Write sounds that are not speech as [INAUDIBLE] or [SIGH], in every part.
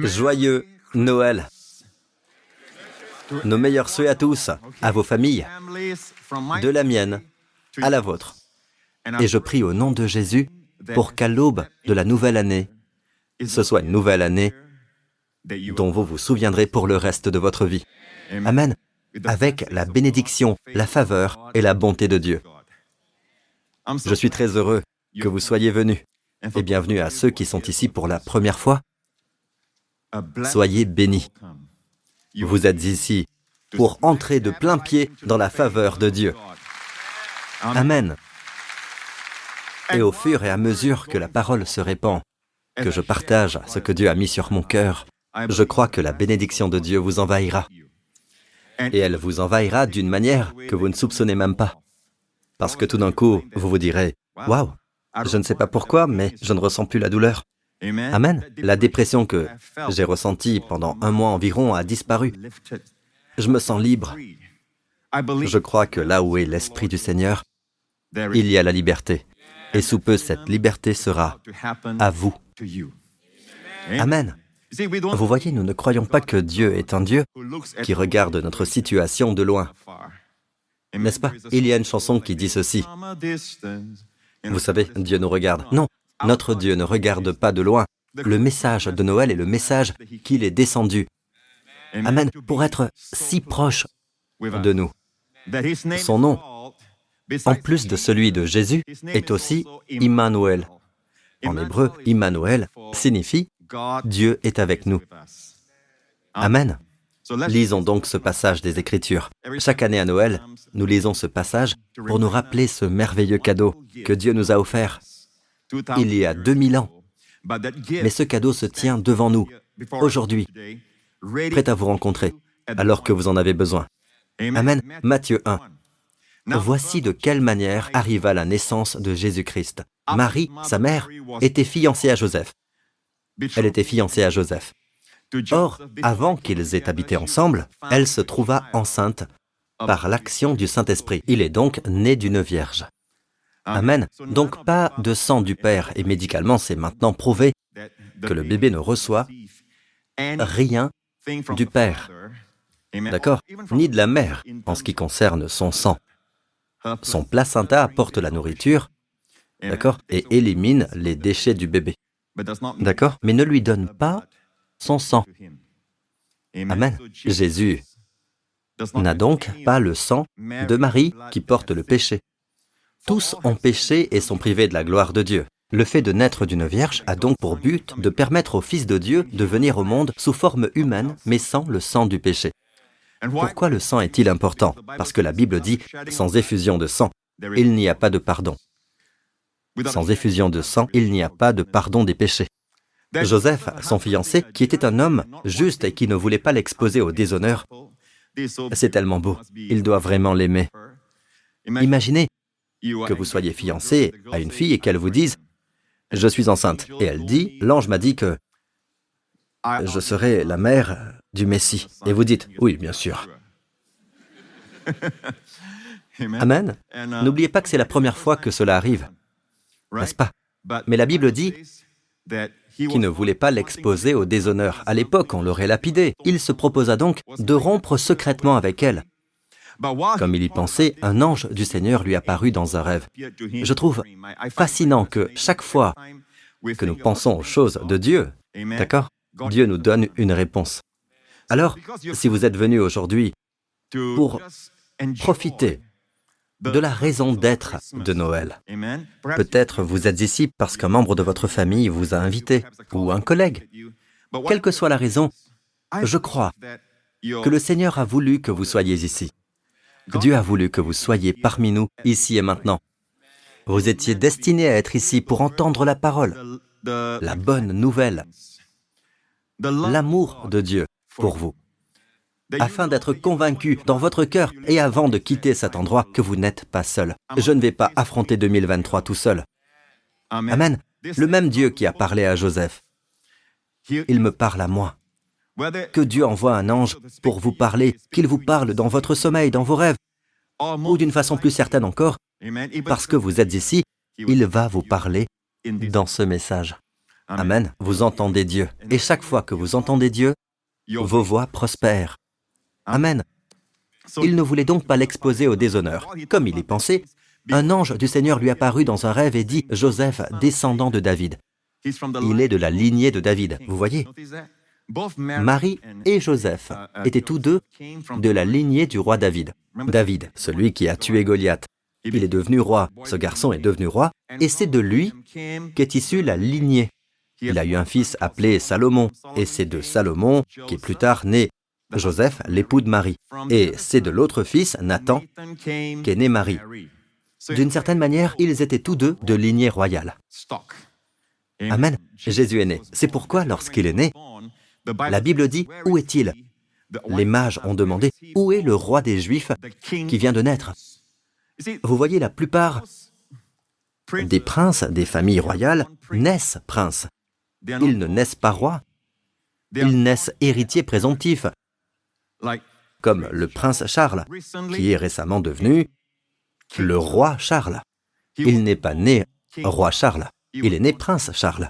Joyeux Noël. Nos meilleurs souhaits à tous, à vos familles, de la mienne à la vôtre. Et je prie au nom de Jésus pour qu'à l'aube de la nouvelle année, ce soit une nouvelle année dont vous vous souviendrez pour le reste de votre vie. Amen. Avec la bénédiction, la faveur et la bonté de Dieu. Je suis très heureux que vous soyez venus et bienvenue à ceux qui sont ici pour la première fois. Soyez bénis. Vous êtes ici pour entrer de plein pied dans la faveur de Dieu. Amen. Et au fur et à mesure que la parole se répand, que je partage ce que Dieu a mis sur mon cœur, je crois que la bénédiction de Dieu vous envahira. Et elle vous envahira d'une manière que vous ne soupçonnez même pas. Parce que tout d'un coup, vous vous direz, Waouh, je ne sais pas pourquoi, mais je ne ressens plus la douleur. Amen. La dépression que j'ai ressentie pendant un mois environ a disparu. Je me sens libre. Je crois que là où est l'Esprit du Seigneur, il y a la liberté. Et sous peu, cette liberté sera à vous. Amen. Vous voyez, nous ne croyons pas que Dieu est un Dieu qui regarde notre situation de loin. N'est-ce pas? Il y a une chanson qui dit ceci. Vous savez, Dieu nous regarde. Non, notre Dieu ne regarde pas de loin. Le message de Noël est le message qu'il est descendu. Amen. Pour être si proche de nous. Son nom, en plus de celui de Jésus, est aussi Immanuel. En hébreu, Immanuel signifie Dieu est avec nous. Amen. Lisons donc ce passage des Écritures. Chaque année à Noël, nous lisons ce passage pour nous rappeler ce merveilleux cadeau que Dieu nous a offert il y a 2000 ans. Mais ce cadeau se tient devant nous, aujourd'hui, prêt à vous rencontrer, alors que vous en avez besoin. Amen. Matthieu 1. Voici de quelle manière arriva la naissance de Jésus-Christ. Marie, sa mère, était fiancée à Joseph. Elle était fiancée à Joseph. Or, avant qu'ils aient habité ensemble, elle se trouva enceinte par l'action du Saint-Esprit. Il est donc né d'une vierge. Amen. Donc pas de sang du Père, et médicalement c'est maintenant prouvé que le bébé ne reçoit rien du Père. D'accord Ni de la mère en ce qui concerne son sang. Son placenta apporte la nourriture, d'accord Et élimine les déchets du bébé. D'accord Mais ne lui donne pas son sang. Amen. Jésus n'a donc pas le sang de Marie qui porte le péché. Tous ont péché et sont privés de la gloire de Dieu. Le fait de naître d'une vierge a donc pour but de permettre au Fils de Dieu de venir au monde sous forme humaine, mais sans le sang du péché. Pourquoi le sang est-il important? Parce que la Bible dit, sans effusion de sang, il n'y a pas de pardon. Sans effusion de sang, il n'y a pas de pardon des péchés. Joseph, son fiancé, qui était un homme juste et qui ne voulait pas l'exposer au déshonneur, c'est tellement beau. Il doit vraiment l'aimer. Imaginez que vous soyez fiancé à une fille et qu'elle vous dise ⁇ Je suis enceinte ⁇ et elle dit ⁇ L'ange m'a dit que je serai la mère du Messie. Et vous dites ⁇ Oui, bien sûr. [LAUGHS] Amen. N'oubliez pas que c'est la première fois que cela arrive, n'est-ce pas? Mais la Bible dit qu'il ne voulait pas l'exposer au déshonneur. À l'époque, on l'aurait lapidé. Il se proposa donc de rompre secrètement avec elle. Comme il y pensait, un ange du Seigneur lui apparut dans un rêve. Je trouve fascinant que chaque fois que nous pensons aux choses de Dieu, d'accord Dieu nous donne une réponse. Alors, si vous êtes venu aujourd'hui pour profiter de la raison d'être de Noël. Peut-être vous êtes ici parce qu'un membre de votre famille vous a invité, ou un collègue. Quelle que soit la raison, je crois que le Seigneur a voulu que vous soyez ici. Dieu a voulu que vous soyez parmi nous, ici et maintenant. Vous étiez destiné à être ici pour entendre la parole, la bonne nouvelle, l'amour de Dieu pour vous afin d'être convaincu dans votre cœur et avant de quitter cet endroit que vous n'êtes pas seul. Je ne vais pas affronter 2023 tout seul. Amen. Le même Dieu qui a parlé à Joseph, il me parle à moi. Que Dieu envoie un ange pour vous parler, qu'il vous parle dans votre sommeil, dans vos rêves, ou d'une façon plus certaine encore, parce que vous êtes ici, il va vous parler dans ce message. Amen. Vous entendez Dieu. Et chaque fois que vous entendez Dieu, vos voix prospèrent. Amen. Il ne voulait donc pas l'exposer au déshonneur. Comme il y pensait, un ange du Seigneur lui apparut dans un rêve et dit, Joseph, descendant de David. Il est de la lignée de David. Vous voyez? Marie et Joseph étaient tous deux de la lignée du roi David. David, celui qui a tué Goliath. Il est devenu roi, ce garçon est devenu roi, et c'est de lui qu'est issue la lignée. Il a eu un fils appelé Salomon, et c'est de Salomon qui plus tard né Joseph, l'époux de Marie. Et c'est de l'autre fils, Nathan, qu'est né Marie. D'une certaine manière, ils étaient tous deux de lignée royale. Amen. Jésus est né. C'est pourquoi, lorsqu'il est né, la Bible dit, où est-il? Les mages ont demandé, où est le roi des Juifs qui vient de naître? Vous voyez, la plupart des princes des familles royales naissent princes. Ils ne naissent pas rois, ils naissent héritiers présomptifs, comme le prince Charles, qui est récemment devenu le roi Charles. Il n'est pas né roi Charles, il est né prince Charles.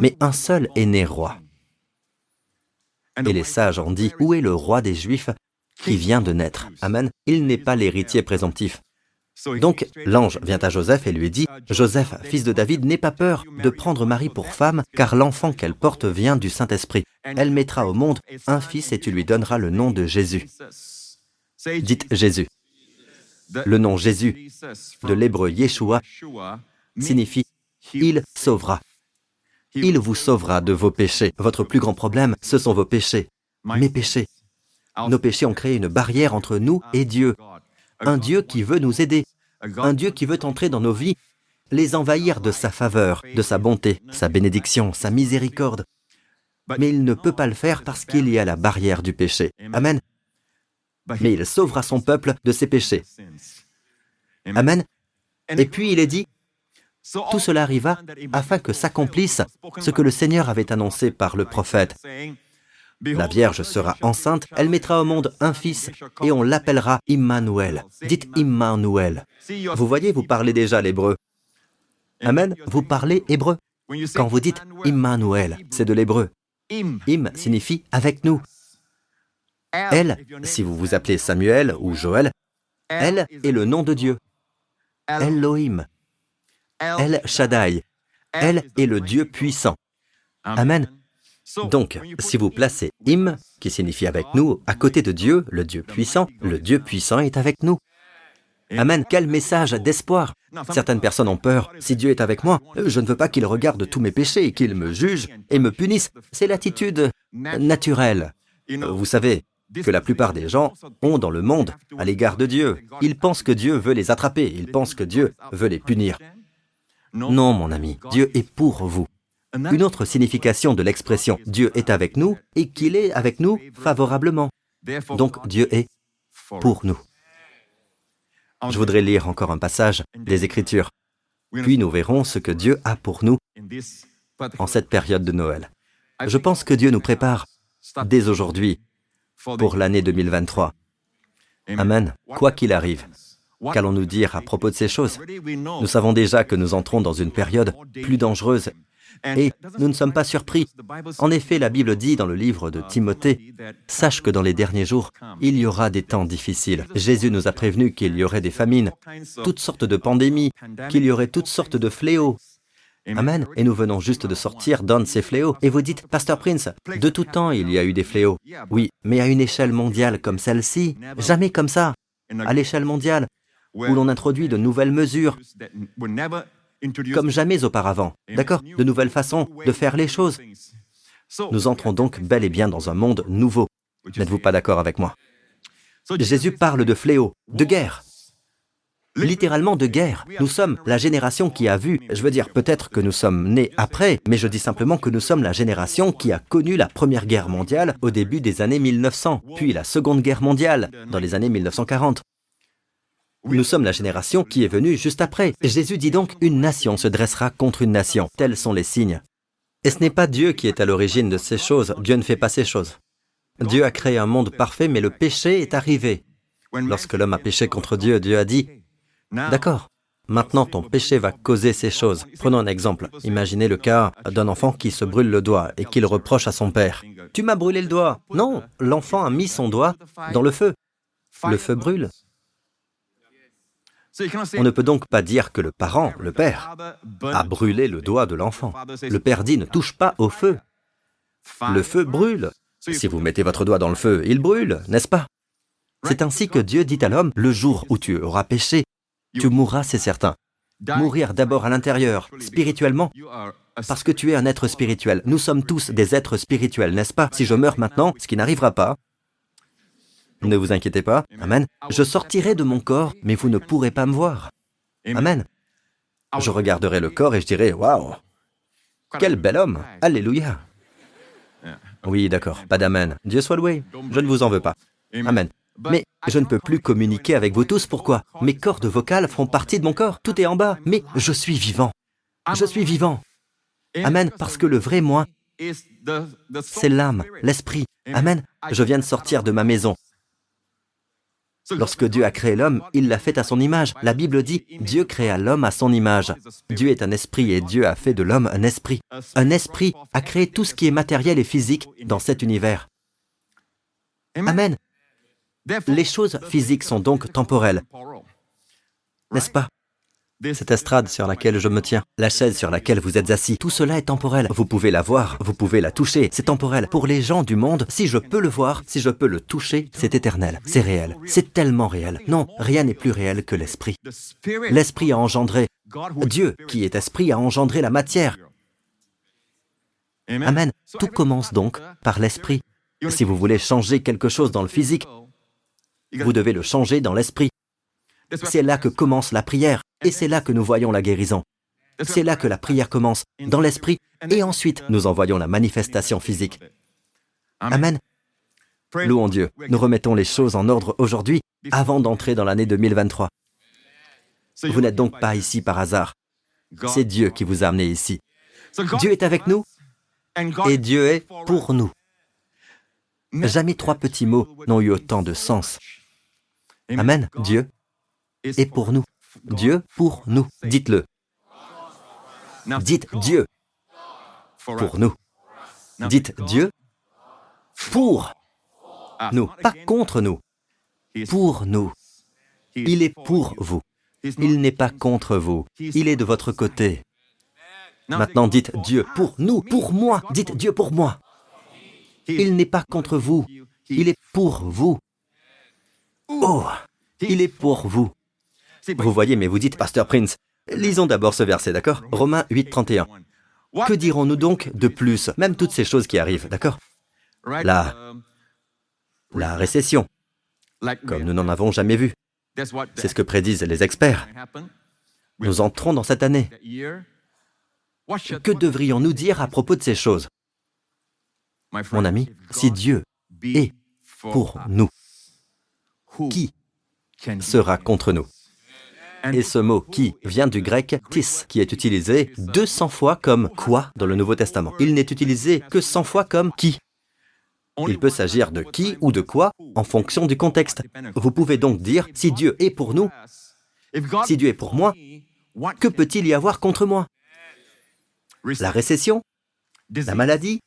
Mais un seul est né roi. Et les sages ont dit, où est le roi des Juifs qui vient de naître? Amen. Il n'est pas l'héritier présomptif. Donc l'ange vient à Joseph et lui dit, Joseph, fils de David, n'aie pas peur de prendre Marie pour femme, car l'enfant qu'elle porte vient du Saint-Esprit. Elle mettra au monde un fils et tu lui donneras le nom de Jésus. Dites Jésus. Le nom Jésus de l'hébreu Yeshua signifie Il sauvera. Il vous sauvera de vos péchés. Votre plus grand problème, ce sont vos péchés. Mes péchés. Nos péchés ont créé une barrière entre nous et Dieu. Un Dieu qui veut nous aider. Un Dieu qui veut entrer dans nos vies, les envahir de sa faveur, de sa bonté, sa bénédiction, sa miséricorde. Mais il ne peut pas le faire parce qu'il y a la barrière du péché. Amen. Mais il sauvera son peuple de ses péchés. Amen. Et puis il est dit, tout cela arriva afin que s'accomplisse ce que le Seigneur avait annoncé par le prophète. La Vierge sera enceinte, elle mettra au monde un fils et on l'appellera Immanuel. Dites Immanuel. Vous voyez, vous parlez déjà l'hébreu. Amen, vous parlez hébreu. Quand vous dites Immanuel, c'est de l'hébreu. Im signifie avec nous. Elle, si vous vous appelez Samuel ou Joël, elle est le nom de Dieu. Elohim. El Shaddai. Elle est le Dieu puissant. Amen. Donc, si vous placez Im, qui signifie avec nous, à côté de Dieu, le Dieu puissant, le Dieu puissant est avec nous. Amen. Quel message d'espoir. Certaines personnes ont peur. Si Dieu est avec moi, je ne veux pas qu'il regarde tous mes péchés, qu'il me juge et me punisse. C'est l'attitude naturelle. Vous savez que la plupart des gens ont dans le monde à l'égard de Dieu. Ils pensent que Dieu veut les attraper, ils pensent que Dieu veut les punir. Non, mon ami, Dieu est pour vous. Une autre signification de l'expression Dieu est avec nous est qu'il est avec nous favorablement. Donc Dieu est pour nous. Je voudrais lire encore un passage des Écritures, puis nous verrons ce que Dieu a pour nous en cette période de Noël. Je pense que Dieu nous prépare dès aujourd'hui pour l'année 2023. Amen. Quoi qu'il arrive, qu'allons-nous dire à propos de ces choses Nous savons déjà que nous entrons dans une période plus dangereuse et nous ne sommes pas surpris. En effet, la Bible dit dans le livre de Timothée, Sache que dans les derniers jours, il y aura des temps difficiles. Jésus nous a prévenu qu'il y aurait des famines, toutes sortes de pandémies, qu'il y aurait toutes sortes de fléaux. Amen. Et nous venons juste de sortir d'un de ces fléaux. Et vous dites, Pasteur Prince, de tout temps il y a eu des fléaux. Oui, mais à une échelle mondiale comme celle-ci, jamais comme ça. À l'échelle mondiale, où l'on introduit de nouvelles mesures, comme jamais auparavant. D'accord De nouvelles façons de faire les choses. Nous entrons donc bel et bien dans un monde nouveau. N'êtes-vous pas d'accord avec moi Jésus parle de fléau, de guerre. Littéralement de guerre. Nous sommes la génération qui a vu, je veux dire peut-être que nous sommes nés après, mais je dis simplement que nous sommes la génération qui a connu la Première Guerre mondiale au début des années 1900, puis la Seconde Guerre mondiale dans les années 1940. Nous sommes la génération qui est venue juste après. Jésus dit donc, une nation se dressera contre une nation. Tels sont les signes. Et ce n'est pas Dieu qui est à l'origine de ces choses. Dieu ne fait pas ces choses. Dieu a créé un monde parfait, mais le péché est arrivé. Lorsque l'homme a péché contre Dieu, Dieu a dit, D'accord, Maintenant, ton péché va causer ces choses. Prenons un exemple. Imaginez le cas d'un enfant qui se brûle le doigt et qu'il reproche à son père. Tu m'as brûlé le doigt. Non, l'enfant a mis son doigt dans le feu. Le feu brûle. On ne peut donc pas dire que le parent, le père, a brûlé le doigt de l'enfant. Le père dit ne touche pas au feu. Le feu brûle. Si vous mettez votre doigt dans le feu, il brûle, n'est-ce pas? C'est ainsi que Dieu dit à l'homme, le jour où tu auras péché, tu mourras, c'est certain. Mourir d'abord à l'intérieur, spirituellement, parce que tu es un être spirituel. Nous sommes tous des êtres spirituels, n'est-ce pas? Si je meurs maintenant, ce qui n'arrivera pas, ne vous inquiétez pas, Amen, je sortirai de mon corps, mais vous ne pourrez pas me voir. Amen. Je regarderai le corps et je dirai, waouh, quel bel homme, Alléluia. Oui, d'accord, pas d'amen. Dieu soit loué, je ne vous en veux pas. Amen. Mais je ne peux plus communiquer avec vous tous. Pourquoi? Mes cordes vocales font partie de mon corps. Tout est en bas. Mais je suis vivant. Je suis vivant. Amen. Parce que le vrai moi, c'est l'âme, l'esprit. Amen. Je viens de sortir de ma maison. Lorsque Dieu a créé l'homme, il l'a fait à son image. La Bible dit, Dieu créa l'homme à son image. Dieu est un esprit et Dieu a fait de l'homme un esprit. Un esprit a créé tout ce qui est matériel et physique dans cet univers. Amen. Les choses physiques sont donc temporelles, n'est-ce pas? Cette estrade sur laquelle je me tiens, la chaise sur laquelle vous êtes assis, tout cela est temporel. Vous pouvez la voir, vous pouvez la toucher, c'est temporel. Pour les gens du monde, si je peux le voir, si je peux le toucher, c'est éternel, c'est réel, c'est tellement réel. Non, rien n'est plus réel que l'esprit. L'esprit a engendré, Dieu qui est esprit a engendré la matière. Amen. Tout commence donc par l'esprit. Si vous voulez changer quelque chose dans le physique, vous devez le changer dans l'esprit. C'est là que commence la prière, et c'est là que nous voyons la guérison. C'est là que la prière commence, dans l'esprit, et ensuite nous en voyons la manifestation physique. Amen. Louons Dieu, nous remettons les choses en ordre aujourd'hui, avant d'entrer dans l'année 2023. Vous n'êtes donc pas ici par hasard. C'est Dieu qui vous a amené ici. Dieu est avec nous, et Dieu est pour nous. Jamais trois petits mots n'ont eu autant de sens. Amen. Dieu est pour nous. Dieu pour nous. Dites-le. Dites Dieu pour nous. Dites Dieu pour nous. Pas contre nous. Pour nous. Il est pour vous. Il n'est pas contre vous. Il est de votre côté. Maintenant dites Dieu pour nous, pour moi. Dites Dieu pour moi. Il n'est pas contre vous. Il est pour vous. Oh, il est pour vous. Vous voyez, mais vous dites, Pasteur Prince, lisons d'abord ce verset, d'accord Romains 8, 31. Que dirons-nous donc de plus Même toutes ces choses qui arrivent, d'accord La, la récession, comme nous n'en avons jamais vu. C'est ce que prédisent les experts. Nous entrons dans cette année. Que devrions-nous dire à propos de ces choses Mon ami, si Dieu est pour nous, qui sera contre nous. Et ce mot qui vient du grec tis, qui est utilisé 200 fois comme quoi dans le Nouveau Testament. Il n'est utilisé que 100 fois comme qui. Il peut s'agir de qui ou de quoi en fonction du contexte. Vous pouvez donc dire, si Dieu est pour nous, si Dieu est pour moi, que peut-il y avoir contre moi? La récession La maladie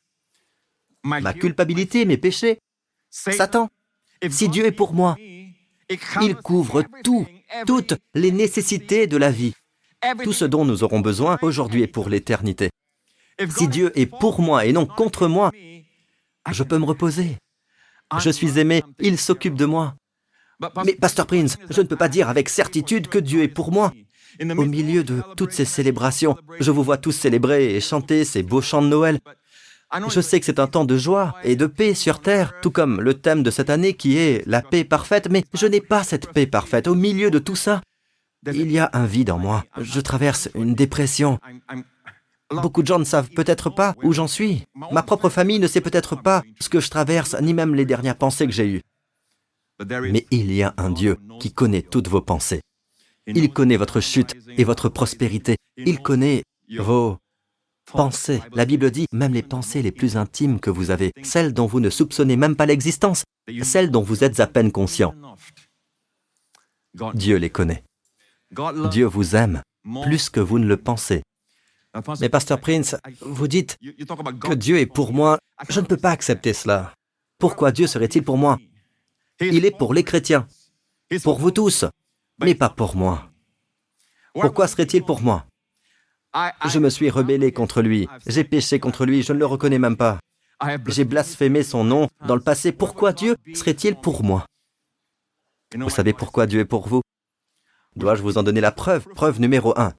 Ma culpabilité, mes péchés Satan Si Dieu est pour moi, il couvre tout, toutes les nécessités de la vie, tout ce dont nous aurons besoin aujourd'hui et pour l'éternité. Si Dieu est pour moi et non contre moi, je peux me reposer. Je suis aimé, il s'occupe de moi. Mais, Pasteur Prince, je ne peux pas dire avec certitude que Dieu est pour moi. Au milieu de toutes ces célébrations, je vous vois tous célébrer et chanter ces beaux chants de Noël. Je sais que c'est un temps de joie et de paix sur Terre, tout comme le thème de cette année qui est la paix parfaite, mais je n'ai pas cette paix parfaite. Au milieu de tout ça, il y a un vide en moi. Je traverse une dépression. Beaucoup de gens ne savent peut-être pas où j'en suis. Ma propre famille ne sait peut-être pas ce que je traverse, ni même les dernières pensées que j'ai eues. Mais il y a un Dieu qui connaît toutes vos pensées. Il connaît votre chute et votre prospérité. Il connaît vos Pensez. La Bible dit même les pensées les plus intimes que vous avez, celles dont vous ne soupçonnez même pas l'existence, celles dont vous êtes à peine conscient. Dieu les connaît. Dieu vous aime plus que vous ne le pensez. Mais Pasteur Prince, vous dites que Dieu est pour moi. Je ne peux pas accepter cela. Pourquoi Dieu serait-il pour moi? Il est pour les chrétiens, pour vous tous, mais pas pour moi. Pourquoi serait-il pour moi? Je me suis rebellé contre lui, j'ai péché contre lui, je ne le reconnais même pas. J'ai blasphémé son nom dans le passé. Pourquoi Dieu serait-il pour moi? Vous savez pourquoi Dieu est pour vous? Dois-je vous en donner la preuve? Preuve numéro un.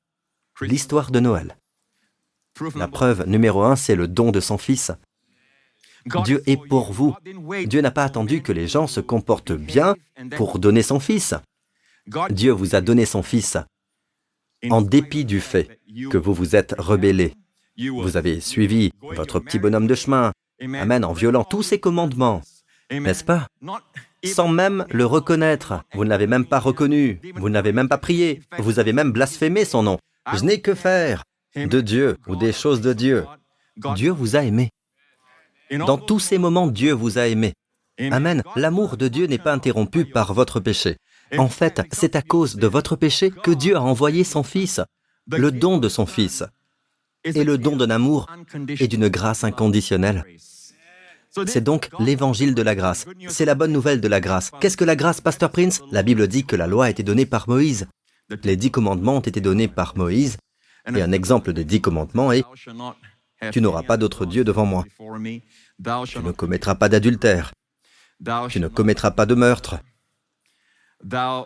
L'histoire de Noël. La preuve numéro un, c'est le don de son Fils. Dieu est pour vous. Dieu n'a pas attendu que les gens se comportent bien pour donner son Fils. Dieu vous a donné son Fils en dépit du fait que vous vous êtes rebellé. Vous avez suivi votre petit bonhomme de chemin, Amen, en violant tous ses commandements, n'est-ce pas? Sans même le reconnaître. Vous ne l'avez même pas reconnu, vous n'avez même pas prié, vous avez même blasphémé son nom. Je n'ai que faire de Dieu ou des choses de Dieu. Dieu vous a aimé. Dans tous ces moments, Dieu vous a aimé. Amen. L'amour de Dieu n'est pas interrompu par votre péché. En fait, c'est à cause de votre péché que Dieu a envoyé son Fils, le don de son Fils, et le don d'un amour et d'une grâce inconditionnelle. C'est donc l'évangile de la grâce. C'est la bonne nouvelle de la grâce. Qu'est-ce que la grâce, Pasteur Prince? La Bible dit que la loi a été donnée par Moïse. Les dix commandements ont été donnés par Moïse. Et un exemple des dix commandements est Tu n'auras pas d'autre Dieu devant moi. Tu ne commettras pas d'adultère. Tu ne commettras pas de meurtre.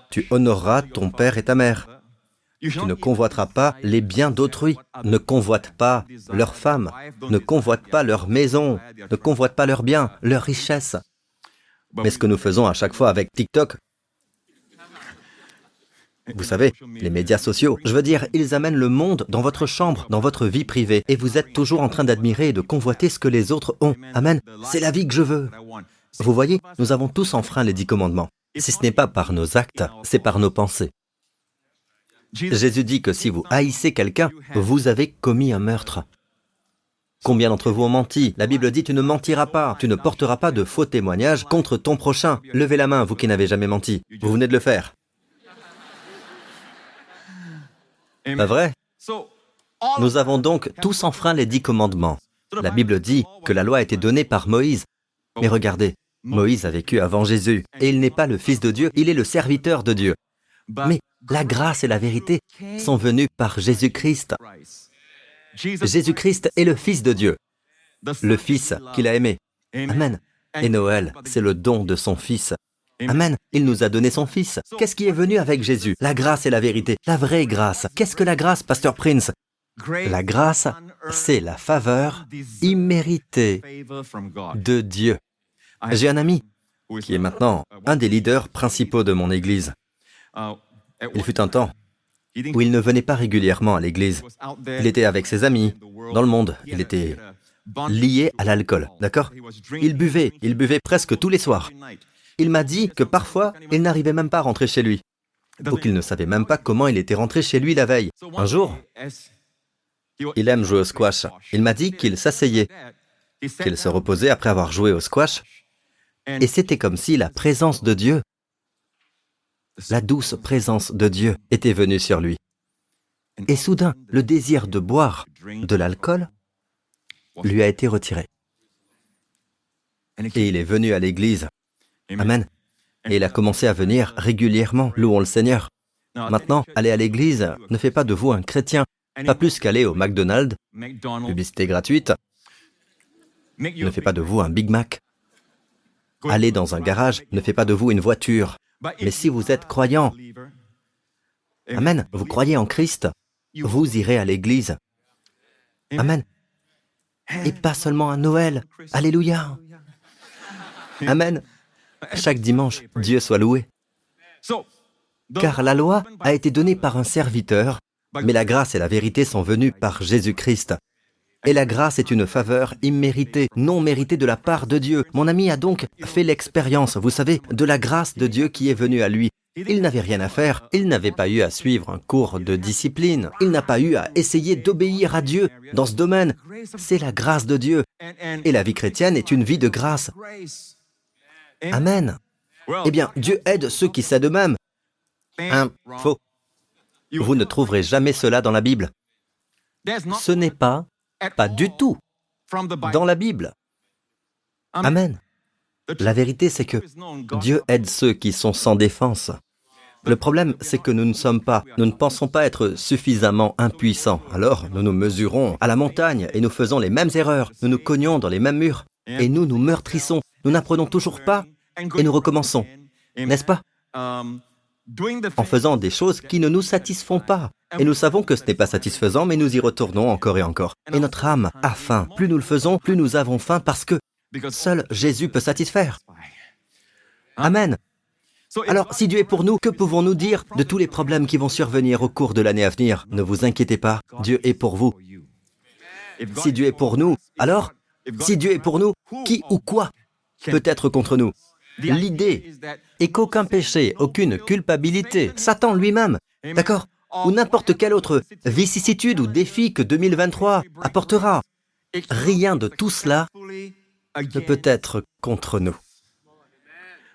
Tu honoreras ton père et ta mère. Tu ne convoiteras pas les biens d'autrui. Ne convoite pas leurs femmes. Ne convoite pas leur maison. Ne convoite pas leurs biens, leurs richesses. Mais ce que nous faisons à chaque fois avec TikTok, vous savez, les médias sociaux, je veux dire, ils amènent le monde dans votre chambre, dans votre vie privée, et vous êtes toujours en train d'admirer et de convoiter ce que les autres ont. Amen. C'est la vie que je veux. Vous voyez, nous avons tous enfreint les dix commandements. Si ce n'est pas par nos actes, c'est par nos pensées. Jésus dit que si vous haïssez quelqu'un, vous avez commis un meurtre. Combien d'entre vous ont menti? La Bible dit tu ne mentiras pas, tu ne porteras pas de faux témoignages contre ton prochain. Levez la main, vous qui n'avez jamais menti. Vous venez de le faire. Pas vrai? Nous avons donc tous enfreint les dix commandements. La Bible dit que la loi a été donnée par Moïse. Mais regardez, Moïse a vécu avant Jésus, et il n'est pas le Fils de Dieu, il est le serviteur de Dieu. Mais la grâce et la vérité sont venues par Jésus-Christ. Jésus-Christ est le Fils de Dieu, le Fils qu'il a aimé. Amen. Et Noël, c'est le don de son Fils. Amen. Il nous a donné son Fils. Qu'est-ce qui est venu avec Jésus? La grâce et la vérité. La vraie grâce. Qu'est-ce que la grâce, Pasteur Prince? La grâce, c'est la faveur imméritée de Dieu. J'ai un ami qui est maintenant un des leaders principaux de mon Église. Il fut un temps où il ne venait pas régulièrement à l'église. Il était avec ses amis, dans le monde. Il était lié à l'alcool, d'accord Il buvait, il buvait presque tous les soirs. Il m'a dit que parfois, il n'arrivait même pas à rentrer chez lui, ou qu'il ne savait même pas comment il était rentré chez lui la veille. Un jour, il aime jouer au squash. Il m'a dit qu'il s'asseyait, qu'il se reposait après avoir joué au squash, et c'était comme si la présence de Dieu la douce présence de Dieu était venue sur lui. Et soudain, le désir de boire de l'alcool lui a été retiré. Et il est venu à l'église. Amen. Et il a commencé à venir régulièrement, louons le Seigneur. Maintenant, aller à l'église ne fait pas de vous un chrétien, pas plus qu'aller au McDonald's, publicité gratuite, ne fait pas de vous un Big Mac. Aller dans un garage ne fait pas de vous une voiture, mais si vous êtes croyant, Amen, vous croyez en Christ, vous irez à l'église. Amen. Et pas seulement à Noël. Alléluia. Amen. Chaque dimanche, Dieu soit loué. Car la loi a été donnée par un serviteur, mais la grâce et la vérité sont venues par Jésus-Christ. Et la grâce est une faveur imméritée, non méritée de la part de Dieu. Mon ami a donc fait l'expérience, vous savez, de la grâce de Dieu qui est venue à lui. Il n'avait rien à faire, il n'avait pas eu à suivre un cours de discipline, il n'a pas eu à essayer d'obéir à Dieu dans ce domaine. C'est la grâce de Dieu. Et la vie chrétienne est une vie de grâce. Amen. Eh bien, Dieu aide ceux qui savent de même. Un faux. Vous ne trouverez jamais cela dans la Bible. Ce n'est pas, pas du tout, dans la Bible. Amen. La vérité, c'est que Dieu aide ceux qui sont sans défense. Le problème, c'est que nous ne sommes pas, nous ne pensons pas être suffisamment impuissants. Alors, nous nous mesurons à la montagne et nous faisons les mêmes erreurs. Nous nous cognons dans les mêmes murs et nous nous meurtrissons. Nous n'apprenons toujours pas et nous recommençons. N'est-ce pas? En faisant des choses qui ne nous satisfont pas. Et nous savons que ce n'est pas satisfaisant, mais nous y retournons encore et encore. Et notre âme a faim. Plus nous le faisons, plus nous avons faim parce que seul Jésus peut satisfaire. Amen. Alors, si Dieu est pour nous, que pouvons-nous dire de tous les problèmes qui vont survenir au cours de l'année à venir? Ne vous inquiétez pas, Dieu est pour vous. Si Dieu est pour nous, alors, si Dieu est pour nous, qui ou quoi peut être contre nous? L'idée est qu'aucun péché, aucune culpabilité, Satan lui-même, d'accord Ou n'importe quelle autre vicissitude ou défi que 2023 apportera, rien de tout cela ne peut être contre nous.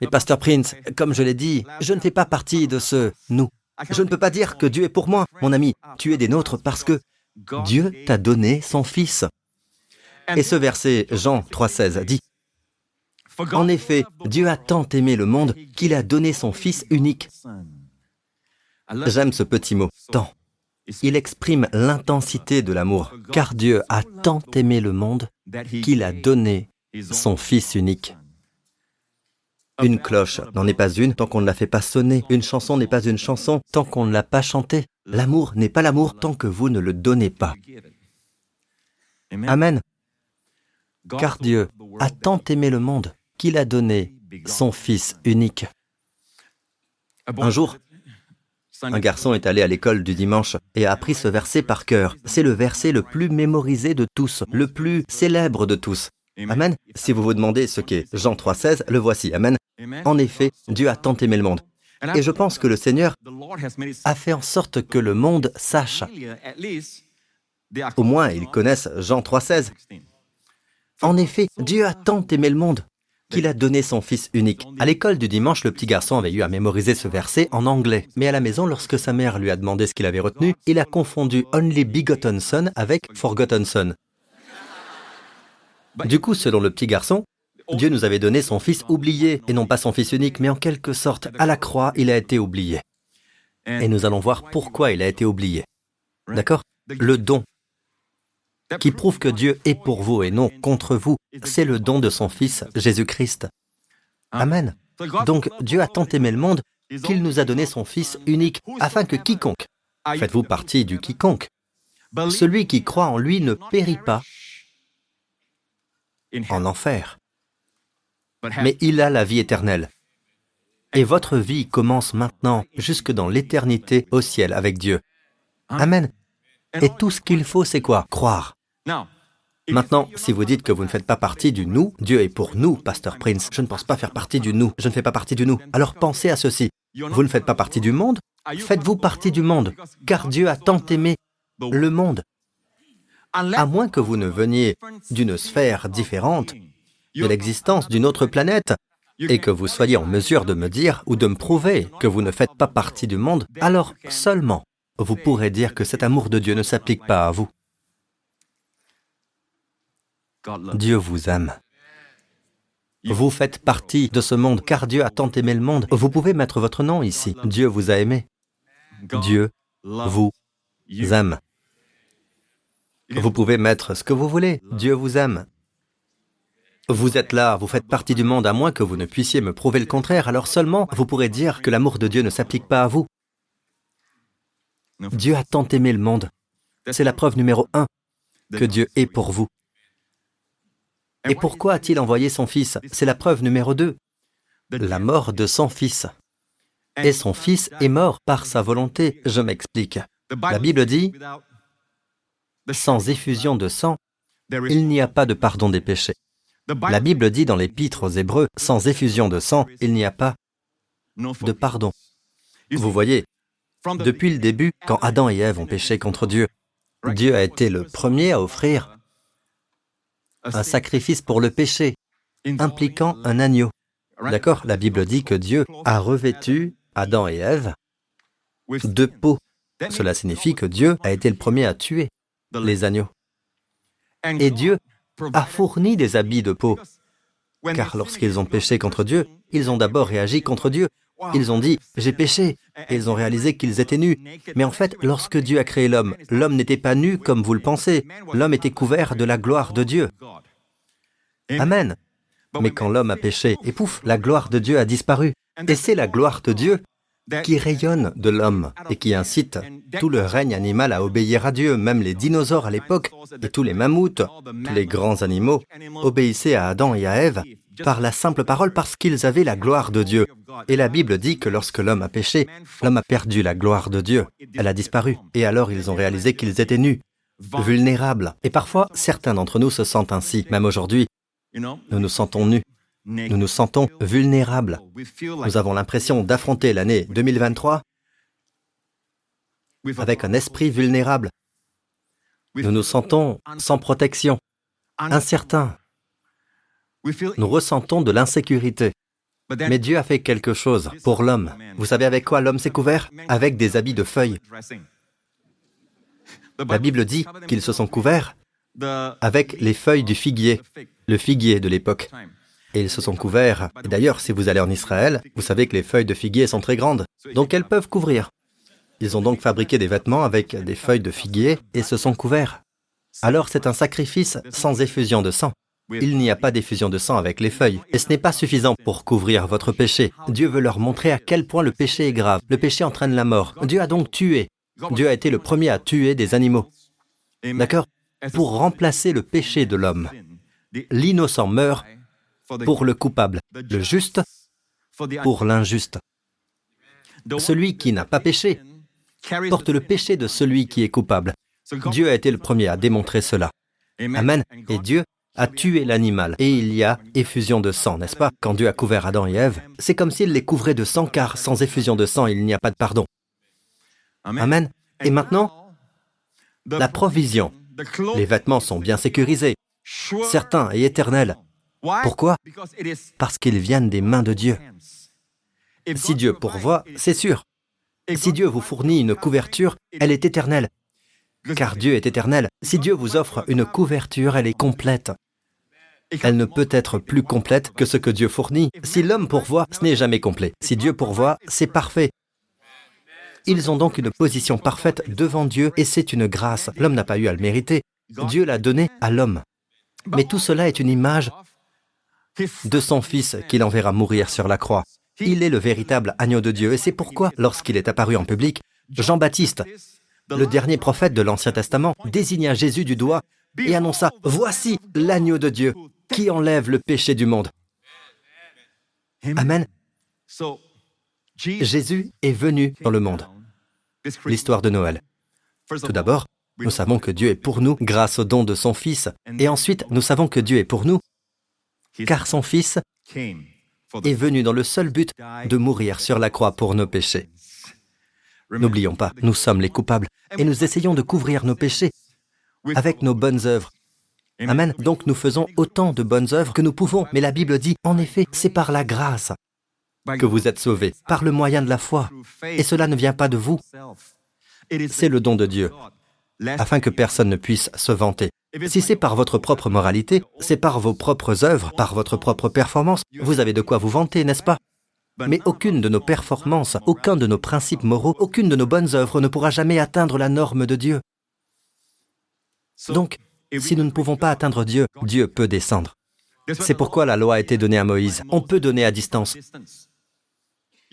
Et Pasteur Prince, comme je l'ai dit, je ne fais pas partie de ce nous. Je ne peux pas dire que Dieu est pour moi, mon ami. Tu es des nôtres parce que Dieu t'a donné son Fils. Et ce verset, Jean 3,16, dit En effet, Dieu a tant aimé le monde qu'il a donné son Fils unique. J'aime ce petit mot, tant. Il exprime l'intensité de l'amour, car Dieu a tant aimé le monde qu'il a donné son Fils unique. Une cloche n'en est pas une tant qu'on ne la fait pas sonner. Une chanson n'est pas une chanson tant qu'on ne l'a pas chantée. L'amour n'est pas l'amour tant que vous ne le donnez pas. Amen. Car Dieu a tant aimé le monde qu'il a donné son Fils unique. Un jour, un garçon est allé à l'école du dimanche et a appris ce verset par cœur. C'est le verset le plus mémorisé de tous, le plus célèbre de tous. Amen. Si vous vous demandez ce qu'est Jean 3.16, le voici. Amen. En effet, Dieu a tant aimé le monde. Et je pense que le Seigneur a fait en sorte que le monde sache. Au moins, ils connaissent Jean 3.16. En effet, Dieu a tant aimé le monde qu'il a donné son Fils unique. À l'école du dimanche, le petit garçon avait eu à mémoriser ce verset en anglais. Mais à la maison, lorsque sa mère lui a demandé ce qu'il avait retenu, il a confondu Only Begotten Son avec Forgotten Son. Du coup, selon le petit garçon, Dieu nous avait donné son Fils oublié, et non pas son Fils unique, mais en quelque sorte, à la croix, il a été oublié. Et nous allons voir pourquoi il a été oublié. D'accord? Le don qui prouve que Dieu est pour vous et non contre vous, c'est le don de son Fils, Jésus-Christ. Amen. Donc Dieu a tant aimé le monde qu'il nous a donné son Fils unique, afin que quiconque, faites-vous partie du quiconque, celui qui croit en lui ne périt pas en enfer, mais il a la vie éternelle. Et votre vie commence maintenant, jusque dans l'éternité au ciel avec Dieu. Amen. Et tout ce qu'il faut, c'est quoi? Croire. Maintenant, si vous dites que vous ne faites pas partie du nous, Dieu est pour nous, Pasteur Prince. Je ne pense pas faire partie du nous. Je ne fais pas partie du nous. Alors pensez à ceci. Vous ne faites pas partie du monde Faites-vous partie du monde, car Dieu a tant aimé le monde. À moins que vous ne veniez d'une sphère différente, de l'existence d'une autre planète, et que vous soyez en mesure de me dire ou de me prouver que vous ne faites pas partie du monde, alors seulement vous pourrez dire que cet amour de Dieu ne s'applique pas à vous. Dieu vous aime. Vous faites partie de ce monde car Dieu a tant aimé le monde. Vous pouvez mettre votre nom ici. Dieu vous a aimé. Dieu vous aime. Vous pouvez mettre ce que vous voulez. Dieu vous aime. Vous êtes là, vous faites partie du monde, à moins que vous ne puissiez me prouver le contraire, alors seulement vous pourrez dire que l'amour de Dieu ne s'applique pas à vous. Dieu a tant aimé le monde. C'est la preuve numéro un que Dieu est pour vous. Et pourquoi a-t-il envoyé son Fils C'est la preuve numéro deux. La mort de son Fils. Et son Fils est mort par sa volonté. Je m'explique. La Bible dit, sans effusion de sang, il n'y a pas de pardon des péchés. La Bible dit dans l'épître aux Hébreux, sans effusion de sang, il n'y a pas de pardon. Vous voyez, depuis le début, quand Adam et Ève ont péché contre Dieu, Dieu a été le premier à offrir un sacrifice pour le péché, impliquant un agneau. D'accord La Bible dit que Dieu a revêtu Adam et Ève de peau Cela signifie que Dieu a été le premier à tuer les agneaux. Et Dieu a fourni des habits de peau, car lorsqu'ils ont péché contre Dieu, ils ont d'abord réagi contre Dieu. Ils ont dit, j'ai péché, et ils ont réalisé qu'ils étaient nus. Mais en fait, lorsque Dieu a créé l'homme, l'homme n'était pas nu comme vous le pensez, l'homme était couvert de la gloire de Dieu. Amen. Mais quand l'homme a péché, et pouf, la gloire de Dieu a disparu. Et c'est la gloire de Dieu qui rayonne de l'homme et qui incite tout le règne animal à obéir à Dieu, même les dinosaures à l'époque, et tous les mammouths, tous les grands animaux, obéissaient à Adam et à Ève par la simple parole parce qu'ils avaient la gloire de Dieu. Et la Bible dit que lorsque l'homme a péché, l'homme a perdu la gloire de Dieu. Elle a disparu. Et alors ils ont réalisé qu'ils étaient nus, vulnérables. Et parfois, certains d'entre nous se sentent ainsi, même aujourd'hui. Nous nous sentons nus. Nous nous sentons vulnérables. Nous avons l'impression d'affronter l'année 2023 avec un esprit vulnérable. Nous nous sentons sans protection, incertains. Nous ressentons de l'insécurité. Mais Dieu a fait quelque chose pour l'homme. Vous savez avec quoi l'homme s'est couvert? Avec des habits de feuilles. La Bible dit qu'ils se sont couverts avec les feuilles du figuier, le figuier de l'époque et ils se sont couverts. Et d'ailleurs, si vous allez en Israël, vous savez que les feuilles de figuier sont très grandes, donc elles peuvent couvrir. Ils ont donc fabriqué des vêtements avec des feuilles de figuier et se sont couverts. Alors c'est un sacrifice sans effusion de sang. Il n'y a pas d'effusion de sang avec les feuilles. Et ce n'est pas suffisant pour couvrir votre péché. Dieu veut leur montrer à quel point le péché est grave. Le péché entraîne la mort. Dieu a donc tué. Dieu a été le premier à tuer des animaux. D'accord Pour remplacer le péché de l'homme. L'innocent meurt pour le coupable, le juste pour l'injuste. Celui qui n'a pas péché porte le péché de celui qui est coupable. Dieu a été le premier à démontrer cela. Amen. Et Dieu a tué l'animal. Et il y a effusion de sang, n'est-ce pas? Quand Dieu a couvert Adam et Ève, c'est comme s'il les couvrait de sang, car sans effusion de sang, il n'y a pas de pardon. Amen. Et maintenant, la provision. Les vêtements sont bien sécurisés, certains et éternels. Pourquoi? Parce qu'ils viennent des mains de Dieu. Si Dieu pourvoit, c'est sûr. Si Dieu vous fournit une couverture, elle est éternelle. Car Dieu est éternel. Si Dieu vous offre une couverture, elle est complète. Elle ne peut être plus complète que ce que Dieu fournit. Si l'homme pourvoit, ce n'est jamais complet. Si Dieu pourvoit, c'est parfait. Ils ont donc une position parfaite devant Dieu et c'est une grâce. L'homme n'a pas eu à le mériter. Dieu l'a donné à l'homme. Mais tout cela est une image de son Fils qu'il enverra mourir sur la croix. Il est le véritable agneau de Dieu et c'est pourquoi, lorsqu'il est apparu en public, Jean-Baptiste, le dernier prophète de l'Ancien Testament, désigna Jésus du doigt et annonça ⁇ Voici l'agneau de Dieu qui enlève le péché du monde? Amen. Jésus est venu dans le monde. L'histoire de Noël. Tout d'abord, nous savons que Dieu est pour nous grâce au don de son Fils, et ensuite nous savons que Dieu est pour nous car son Fils est venu dans le seul but de mourir sur la croix pour nos péchés. N'oublions pas, nous sommes les coupables et nous essayons de couvrir nos péchés avec nos bonnes œuvres. Amen. Donc nous faisons autant de bonnes œuvres que nous pouvons, mais la Bible dit, en effet, c'est par la grâce que vous êtes sauvés, par le moyen de la foi. Et cela ne vient pas de vous. C'est le don de Dieu, afin que personne ne puisse se vanter. Si c'est par votre propre moralité, c'est par vos propres œuvres, par votre propre performance, vous avez de quoi vous vanter, n'est-ce pas? Mais aucune de nos performances, aucun de nos principes moraux, aucune de nos bonnes œuvres ne pourra jamais atteindre la norme de Dieu. Donc, si nous ne pouvons pas atteindre Dieu, Dieu peut descendre. C'est pourquoi la loi a été donnée à Moïse. On peut donner à distance.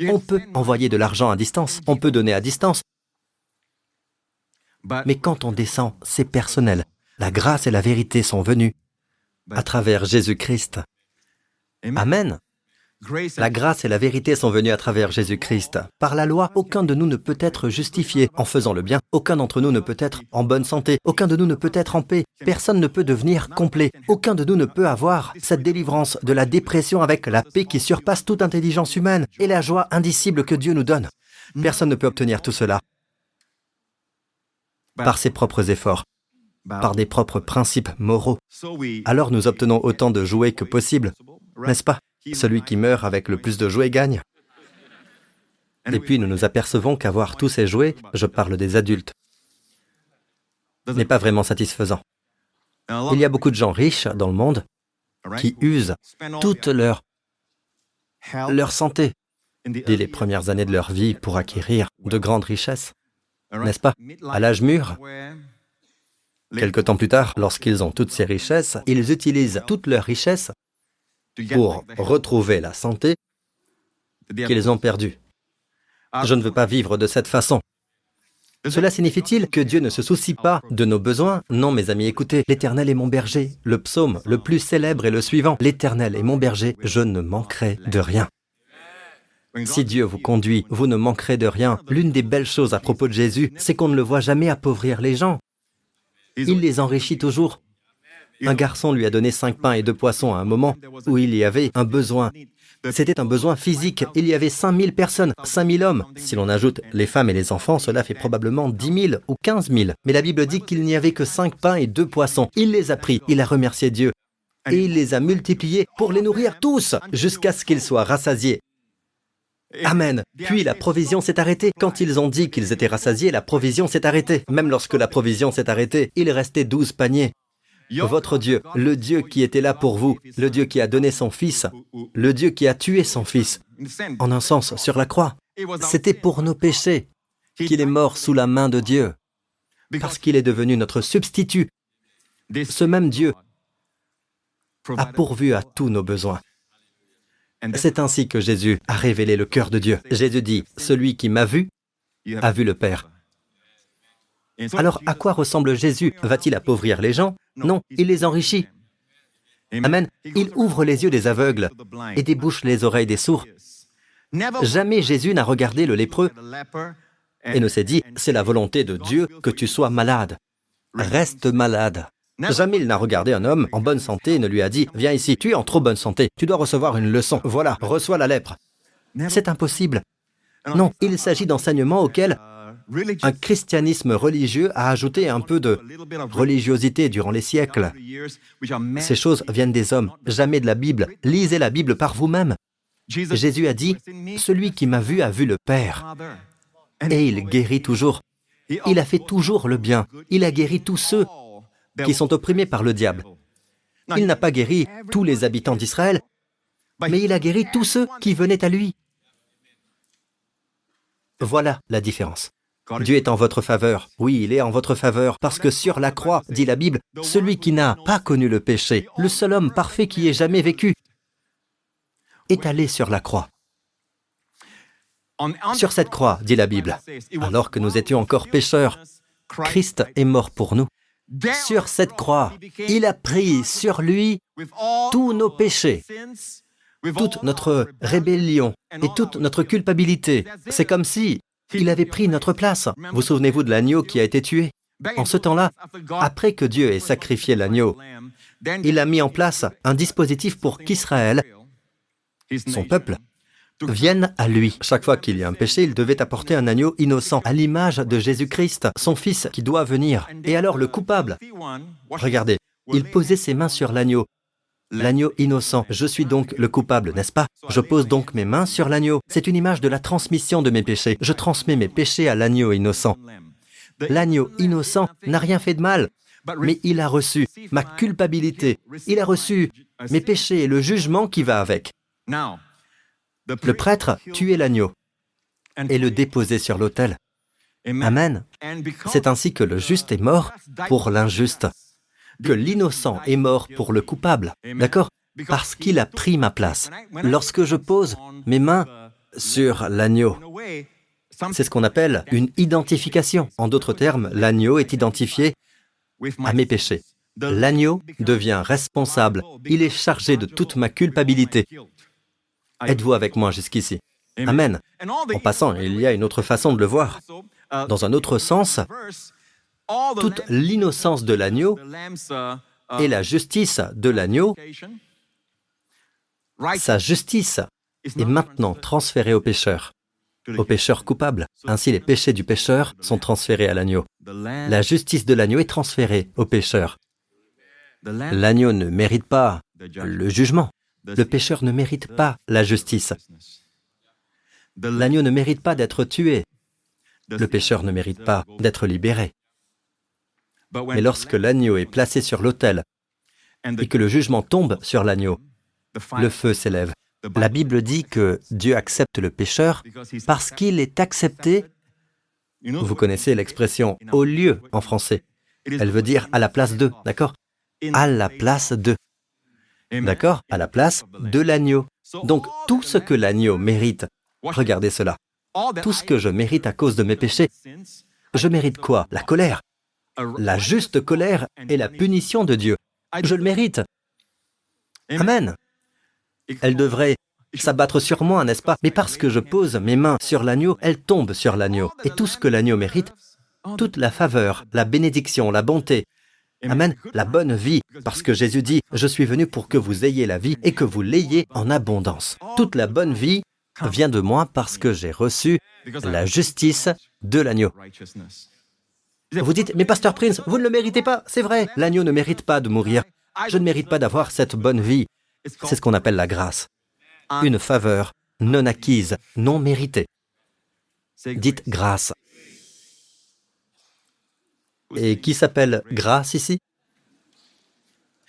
On peut envoyer de l'argent à distance. On peut donner à distance. Mais quand on descend, c'est personnel. La grâce et la vérité sont venues à travers Jésus-Christ. Amen. La grâce et la vérité sont venues à travers Jésus-Christ. Par la loi, aucun de nous ne peut être justifié en faisant le bien. Aucun d'entre nous ne peut être en bonne santé. Aucun de nous ne peut être en paix. Personne ne peut devenir complet. Aucun de nous ne peut avoir cette délivrance de la dépression avec la paix qui surpasse toute intelligence humaine et la joie indicible que Dieu nous donne. Personne ne peut obtenir tout cela par ses propres efforts par des propres principes moraux. Alors nous obtenons autant de jouets que possible, n'est-ce pas? Celui qui meurt avec le plus de jouets gagne. Et puis nous nous apercevons qu'avoir tous ces jouets, je parle des adultes, n'est pas vraiment satisfaisant. Il y a beaucoup de gens riches dans le monde qui usent toute leur, santé dès les premières années de leur vie pour acquérir de grandes richesses, n'est-ce pas? À l'âge mûr, quelque temps plus tard, lorsqu'ils ont toutes ces richesses, ils utilisent toutes leurs richesses pour retrouver la santé qu'ils ont perdue. Je ne veux pas vivre de cette façon. Cela signifie-t-il que Dieu ne se soucie pas de nos besoins? Non, mes amis, écoutez, l'Éternel est mon berger. Le psaume le plus célèbre est le suivant. L'Éternel est mon berger, je ne manquerai de rien. Si Dieu vous conduit, vous ne manquerez de rien. L'une des belles choses à propos de Jésus, c'est qu'on ne le voit jamais appauvrir les gens. Il les enrichit toujours. Un garçon lui a donné cinq pains et deux poissons à un moment où il y avait un besoin. C'était un besoin physique. Il y avait 5000 personnes, 5000 hommes. Si l'on ajoute les femmes et les enfants, cela fait probablement 10 000 ou 15 000. Mais la Bible dit qu'il n'y avait que cinq pains et deux poissons. Il les a pris, il a remercié Dieu. Et il les a multipliés pour les nourrir tous, jusqu'à ce qu'ils soient rassasiés. Amen. Puis la provision s'est arrêtée. Quand ils ont dit qu'ils étaient rassasiés, la provision s'est arrêtée. Même lorsque la provision s'est arrêtée, il restait douze paniers. Votre Dieu, le Dieu qui était là pour vous, le Dieu qui a donné son Fils, le Dieu qui a tué son Fils, en un sens, sur la croix, c'était pour nos péchés qu'il est mort sous la main de Dieu, parce qu'il est devenu notre substitut. Ce même Dieu a pourvu à tous nos besoins. C'est ainsi que Jésus a révélé le cœur de Dieu. Jésus dit, Celui qui m'a vu a vu le Père. Alors à quoi ressemble Jésus? Va-t-il appauvrir les gens? Non, il les enrichit. Amen. Il ouvre les yeux des aveugles et débouche les oreilles des sourds. Jamais Jésus n'a regardé le lépreux et ne s'est dit, c'est la volonté de Dieu que tu sois malade. Reste malade. Jamais il n'a regardé un homme en bonne santé et ne lui a dit, viens ici, tu es en trop bonne santé, tu dois recevoir une leçon, voilà, reçois la lèpre. C'est impossible. Non, il s'agit d'enseignements auxquels un christianisme religieux a ajouté un peu de religiosité durant les siècles. Ces choses viennent des hommes, jamais de la Bible. Lisez la Bible par vous-même. Jésus a dit, Celui qui m'a vu a vu le Père. Et il guérit toujours. Il a fait toujours le bien. Il a guéri tous ceux qui sont opprimés par le diable. Il n'a pas guéri tous les habitants d'Israël, mais il a guéri tous ceux qui venaient à lui. Voilà la différence. Dieu est en votre faveur. Oui, il est en votre faveur, parce que sur la croix, dit la Bible, celui qui n'a pas connu le péché, le seul homme parfait qui ait jamais vécu, est allé sur la croix. Sur cette croix, dit la Bible, alors que nous étions encore pécheurs, Christ est mort pour nous. Sur cette croix, il a pris sur lui tous nos péchés, toute notre rébellion et toute notre culpabilité. C'est comme si il avait pris notre place. Vous souvenez-vous de l'agneau qui a été tué? En ce temps-là, après que Dieu ait sacrifié l'agneau, il a mis en place un dispositif pour qu'Israël, son peuple, vienne à lui. Chaque fois qu'il y a un péché, il devait apporter un agneau innocent, à l'image de Jésus-Christ, son Fils qui doit venir. Et alors le coupable, regardez, il posait ses mains sur l'agneau, l'agneau innocent. Je suis donc le coupable, n'est-ce pas? Je pose donc mes mains sur l'agneau. C'est une image de la transmission de mes péchés. Je transmets mes péchés à l'agneau innocent. L'agneau innocent n'a rien fait de mal, mais il a reçu ma culpabilité. Il a reçu mes péchés et le jugement qui va avec. Le prêtre tuait l'agneau et le déposait sur l'autel. Amen. C'est ainsi que le juste est mort pour l'injuste que l'innocent est mort pour le coupable. D'accord Parce qu'il a pris ma place. Lorsque je pose mes mains sur l'agneau, c'est ce qu'on appelle une identification. En d'autres termes, l'agneau est identifié à mes péchés. L'agneau devient responsable. Il est chargé de toute ma culpabilité. Êtes-vous avec moi jusqu'ici Amen. En passant, il y a une autre façon de le voir. Dans un autre sens, toute l'innocence de l'agneau et la justice de l'agneau, sa justice est maintenant transférée au pécheur, au pécheur coupable. Ainsi, les péchés du pécheur sont transférés à l'agneau. La justice de l'agneau est transférée au pécheur. L'agneau ne mérite pas le jugement. Le pécheur ne mérite pas la justice. L'agneau ne mérite pas d'être tué. Le pécheur ne mérite pas d'être libéré. Mais lorsque l'agneau est placé sur l'autel et que le jugement tombe sur l'agneau, le feu s'élève. La Bible dit que Dieu accepte le pécheur parce qu'il est accepté, vous connaissez l'expression au lieu en français. Elle veut dire à la place de, d'accord? À la place de. D'accord? À la place de l'agneau. Donc tout ce que l'agneau mérite, regardez cela. Tout ce que je mérite à cause de mes péchés, je mérite quoi? La colère. La juste colère et la punition de Dieu. Je le mérite. Amen. Elle devrait s'abattre sur moi, n'est-ce pas? Mais parce que je pose mes mains sur l'agneau, elle tombe sur l'agneau. Et tout ce que l'agneau mérite, toute la faveur, la bénédiction, la bonté, Amen, la bonne vie, parce que Jésus dit, je suis venu pour que vous ayez la vie et que vous l'ayez en abondance. Toute la bonne vie vient de moi parce que j'ai reçu la justice de l'agneau. Vous dites, mais Pasteur Prince, vous ne le méritez pas, c'est vrai, l'agneau ne mérite pas de mourir. Je ne mérite pas d'avoir cette bonne vie. C'est ce qu'on appelle la grâce. Une faveur non acquise, non méritée. Dites grâce. Et qui s'appelle grâce ici?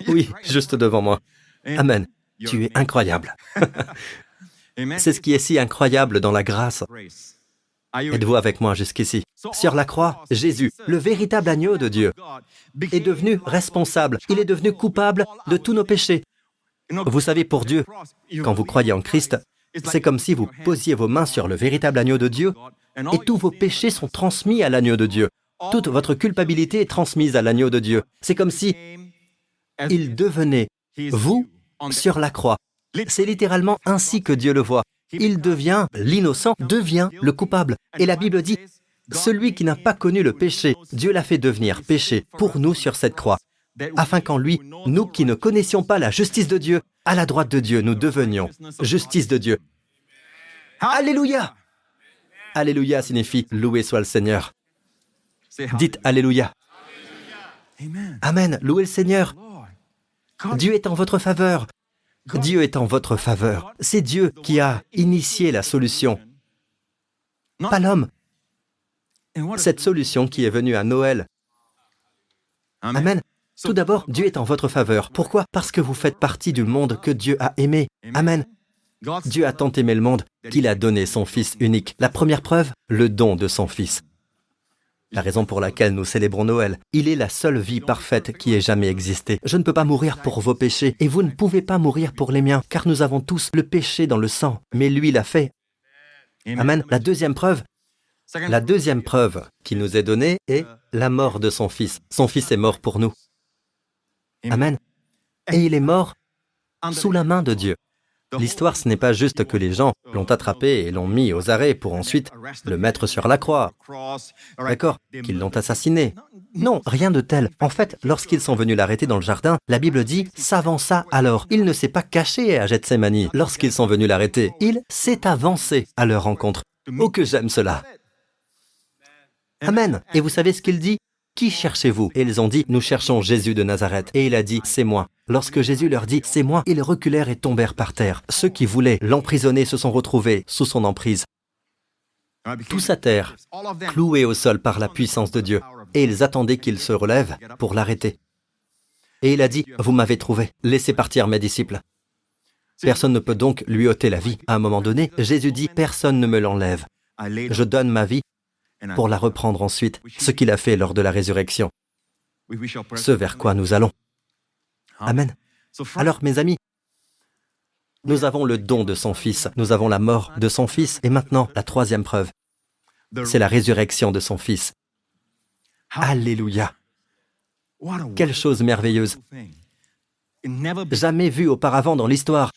Oui, juste devant moi. Amen. Tu es incroyable. [LAUGHS] C'est ce qui est si incroyable dans la grâce. Êtes-vous avec moi jusqu'ici? Sur la croix, Jésus, le véritable agneau de Dieu, est devenu responsable. Il est devenu coupable de tous nos péchés. Vous savez, pour Dieu, quand vous croyez en Christ, c'est comme si vous posiez vos mains sur le véritable agneau de Dieu et tous vos péchés sont transmis à l'agneau de Dieu. Toute votre culpabilité est transmise à l'agneau de Dieu. C'est comme si il devenait vous sur la croix. C'est littéralement ainsi que Dieu le voit. Il devient, l'innocent devient le coupable. Et la Bible dit, celui qui n'a pas connu le péché, Dieu l'a fait devenir péché pour nous sur cette croix, afin qu'en lui, nous qui ne connaissions pas la justice de Dieu, à la droite de Dieu, nous devenions justice de Dieu. Alléluia Alléluia signifie loué soit le Seigneur. Dites Alléluia. Amen, louez le Seigneur. Dieu est en votre faveur. Dieu est en votre faveur. C'est Dieu qui a initié la solution, pas l'homme. Cette solution qui est venue à Noël. Amen. Tout d'abord, Dieu est en votre faveur. Pourquoi? Parce que vous faites partie du monde que Dieu a aimé. Amen. Dieu a tant aimé le monde qu'il a donné son Fils unique. La première preuve, le don de son Fils. La raison pour laquelle nous célébrons Noël, il est la seule vie parfaite qui ait jamais existé. Je ne peux pas mourir pour vos péchés, et vous ne pouvez pas mourir pour les miens, car nous avons tous le péché dans le sang, mais lui l'a fait. Amen. La deuxième preuve, la deuxième preuve qui nous est donnée est la mort de son Fils. Son Fils est mort pour nous. Amen. Et il est mort sous la main de Dieu. L'histoire, ce n'est pas juste que les gens l'ont attrapé et l'ont mis aux arrêts pour ensuite le mettre sur la croix. D'accord Qu'ils l'ont assassiné. Non, rien de tel. En fait, lorsqu'ils sont venus l'arrêter dans le jardin, la Bible dit s'avança alors. Il ne s'est pas caché à Gethsemane. Lorsqu'ils sont venus l'arrêter, il s'est avancé à leur rencontre. Oh que j'aime cela. Amen. Et vous savez ce qu'il dit? Qui cherchez-vous? Et ils ont dit, nous cherchons Jésus de Nazareth. Et il a dit, c'est moi. Lorsque Jésus leur dit, c'est moi, ils reculèrent et tombèrent par terre. Ceux qui voulaient l'emprisonner se sont retrouvés sous son emprise. Tous à terre, cloués au sol par la puissance de Dieu. Et ils attendaient qu'il se relève pour l'arrêter. Et il a dit, vous m'avez trouvé, laissez partir mes disciples. Personne ne peut donc lui ôter la vie. À un moment donné, Jésus dit, personne ne me l'enlève. Je donne ma vie pour la reprendre ensuite, ce qu'il a fait lors de la résurrection, ce vers quoi nous allons. Amen. Alors, mes amis, nous avons le don de son Fils, nous avons la mort de son Fils, et maintenant, la troisième preuve, c'est la résurrection de son Fils. Alléluia. Quelle chose merveilleuse. Jamais vue auparavant dans l'histoire.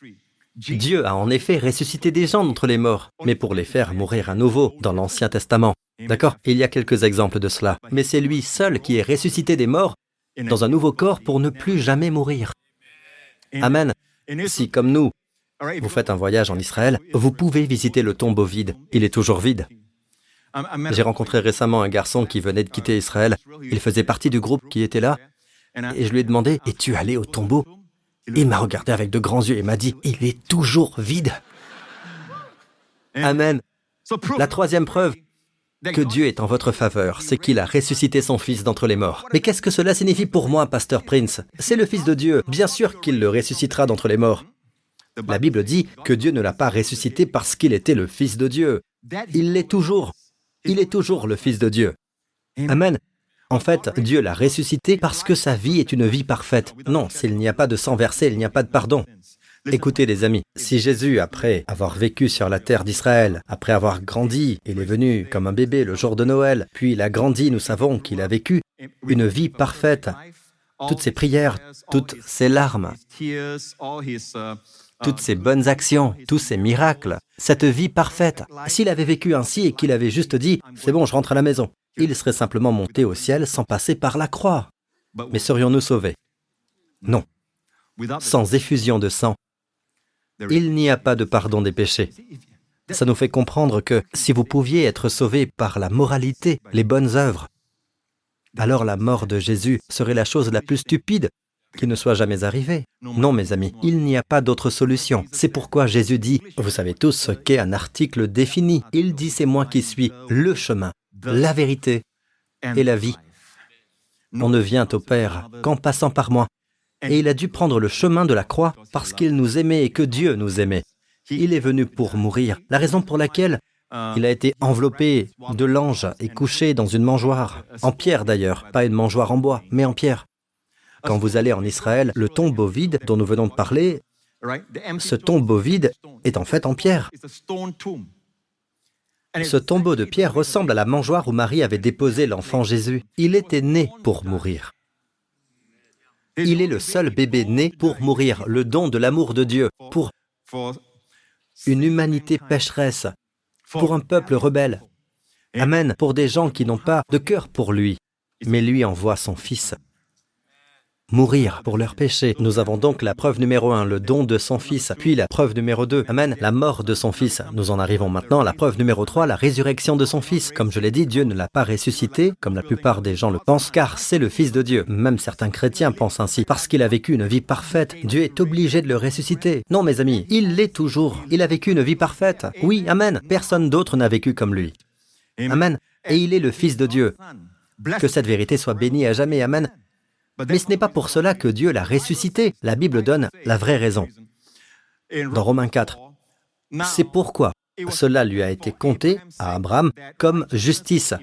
Dieu a en effet ressuscité des gens d'entre les morts, mais pour les faire mourir à nouveau dans l'Ancien Testament. D'accord? Il y a quelques exemples de cela. Mais c'est lui seul qui est ressuscité des morts dans un nouveau corps pour ne plus jamais mourir. Amen. Si, comme nous, vous faites un voyage en Israël, vous pouvez visiter le tombeau vide. Il est toujours vide. J'ai rencontré récemment un garçon qui venait de quitter Israël. Il faisait partie du groupe qui était là. Et je lui ai demandé, es-tu allé au tombeau? Il m'a regardé avec de grands yeux et m'a dit, il est toujours vide. Amen. La troisième preuve que Dieu est en votre faveur, c'est qu'il a ressuscité son Fils d'entre les morts. Mais qu'est-ce que cela signifie pour moi, Pasteur Prince? C'est le Fils de Dieu. Bien sûr qu'il le ressuscitera d'entre les morts. La Bible dit que Dieu ne l'a pas ressuscité parce qu'il était le Fils de Dieu. Il l'est toujours. Il est toujours le Fils de Dieu. Amen. En fait, Dieu l'a ressuscité parce que sa vie est une vie parfaite. Non, s'il n'y a pas de sang versé, il n'y a pas de pardon. Écoutez les amis, si Jésus, après avoir vécu sur la terre d'Israël, après avoir grandi, il est venu comme un bébé le jour de Noël, puis il a grandi, nous savons qu'il a vécu une vie parfaite, toutes ses prières, toutes ses larmes, toutes ses bonnes actions, tous ses miracles, cette vie parfaite. S'il avait vécu ainsi et qu'il avait juste dit ⁇ C'est bon, je rentre à la maison ⁇ il serait simplement monté au ciel sans passer par la croix. Mais serions-nous sauvés? Non. Sans effusion de sang, il n'y a pas de pardon des péchés. Ça nous fait comprendre que si vous pouviez être sauvé par la moralité, les bonnes œuvres, alors la mort de Jésus serait la chose la plus stupide qui ne soit jamais arrivée. Non, mes amis, il n'y a pas d'autre solution. C'est pourquoi Jésus dit, vous savez tous ce qu'est un article défini. Il dit, c'est moi qui suis le chemin, la vérité et la vie. On ne vient au Père qu'en passant par moi. Et il a dû prendre le chemin de la croix parce qu'il nous aimait et que Dieu nous aimait. Il est venu pour mourir. La raison pour laquelle il a été enveloppé de l'ange et couché dans une mangeoire, en pierre d'ailleurs, pas une mangeoire en bois, mais en pierre. Quand vous allez en Israël, le tombeau vide dont nous venons de parler, ce tombeau vide est en fait en pierre. Ce tombeau de pierre ressemble à la mangeoire où Marie avait déposé l'enfant Jésus. Il était né pour mourir. Il est le seul bébé né pour mourir, le don de l'amour de Dieu, pour une humanité pécheresse, pour un peuple rebelle. Amen, pour des gens qui n'ont pas de cœur pour lui, mais lui envoie son Fils mourir pour leurs péchés. Nous avons donc la preuve numéro un, le don de son Fils, puis la preuve numéro deux, Amen, la mort de son Fils. Nous en arrivons maintenant à la preuve numéro trois, la résurrection de son Fils. Comme je l'ai dit, Dieu ne l'a pas ressuscité, comme la plupart des gens le pensent, car c'est le Fils de Dieu. Même certains chrétiens pensent ainsi. Parce qu'il a vécu une vie parfaite, Dieu est obligé de le ressusciter. Non, mes amis, il l'est toujours. Il a vécu une vie parfaite. Oui, Amen. Personne d'autre n'a vécu comme lui. Amen. Et il est le Fils de Dieu. Que cette vérité soit bénie à jamais. Amen. Mais ce n'est pas pour cela que Dieu l'a ressuscité. La Bible donne la vraie raison. Dans Romains 4, c'est pourquoi cela lui a été compté à Abraham comme justice.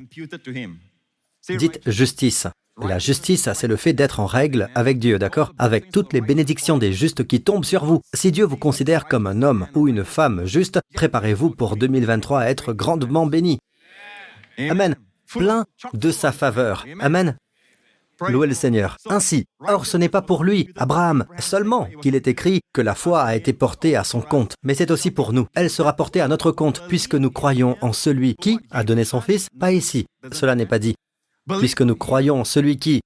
Dites justice. La justice, c'est le fait d'être en règle avec Dieu, d'accord? Avec toutes les bénédictions des justes qui tombent sur vous. Si Dieu vous considère comme un homme ou une femme juste, préparez-vous pour 2023 à être grandement béni. Amen. Plein de sa faveur. Amen. Louez le Seigneur. Ainsi, or ce n'est pas pour lui, Abraham, seulement qu'il est écrit que la foi a été portée à son compte, mais c'est aussi pour nous. Elle sera portée à notre compte, puisque nous croyons en celui qui a donné son Fils, pas ici, cela n'est pas dit. Puisque nous croyons en celui qui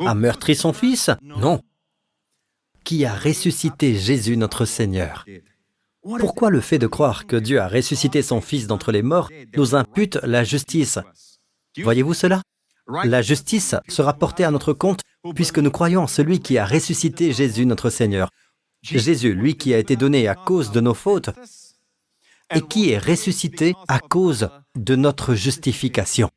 a meurtri son Fils Non. Qui a ressuscité Jésus notre Seigneur. Pourquoi le fait de croire que Dieu a ressuscité son Fils d'entre les morts nous impute la justice? Voyez-vous cela? La justice sera portée à notre compte puisque nous croyons en celui qui a ressuscité Jésus notre Seigneur. Jésus, lui qui a été donné à cause de nos fautes et qui est ressuscité à cause de notre justification.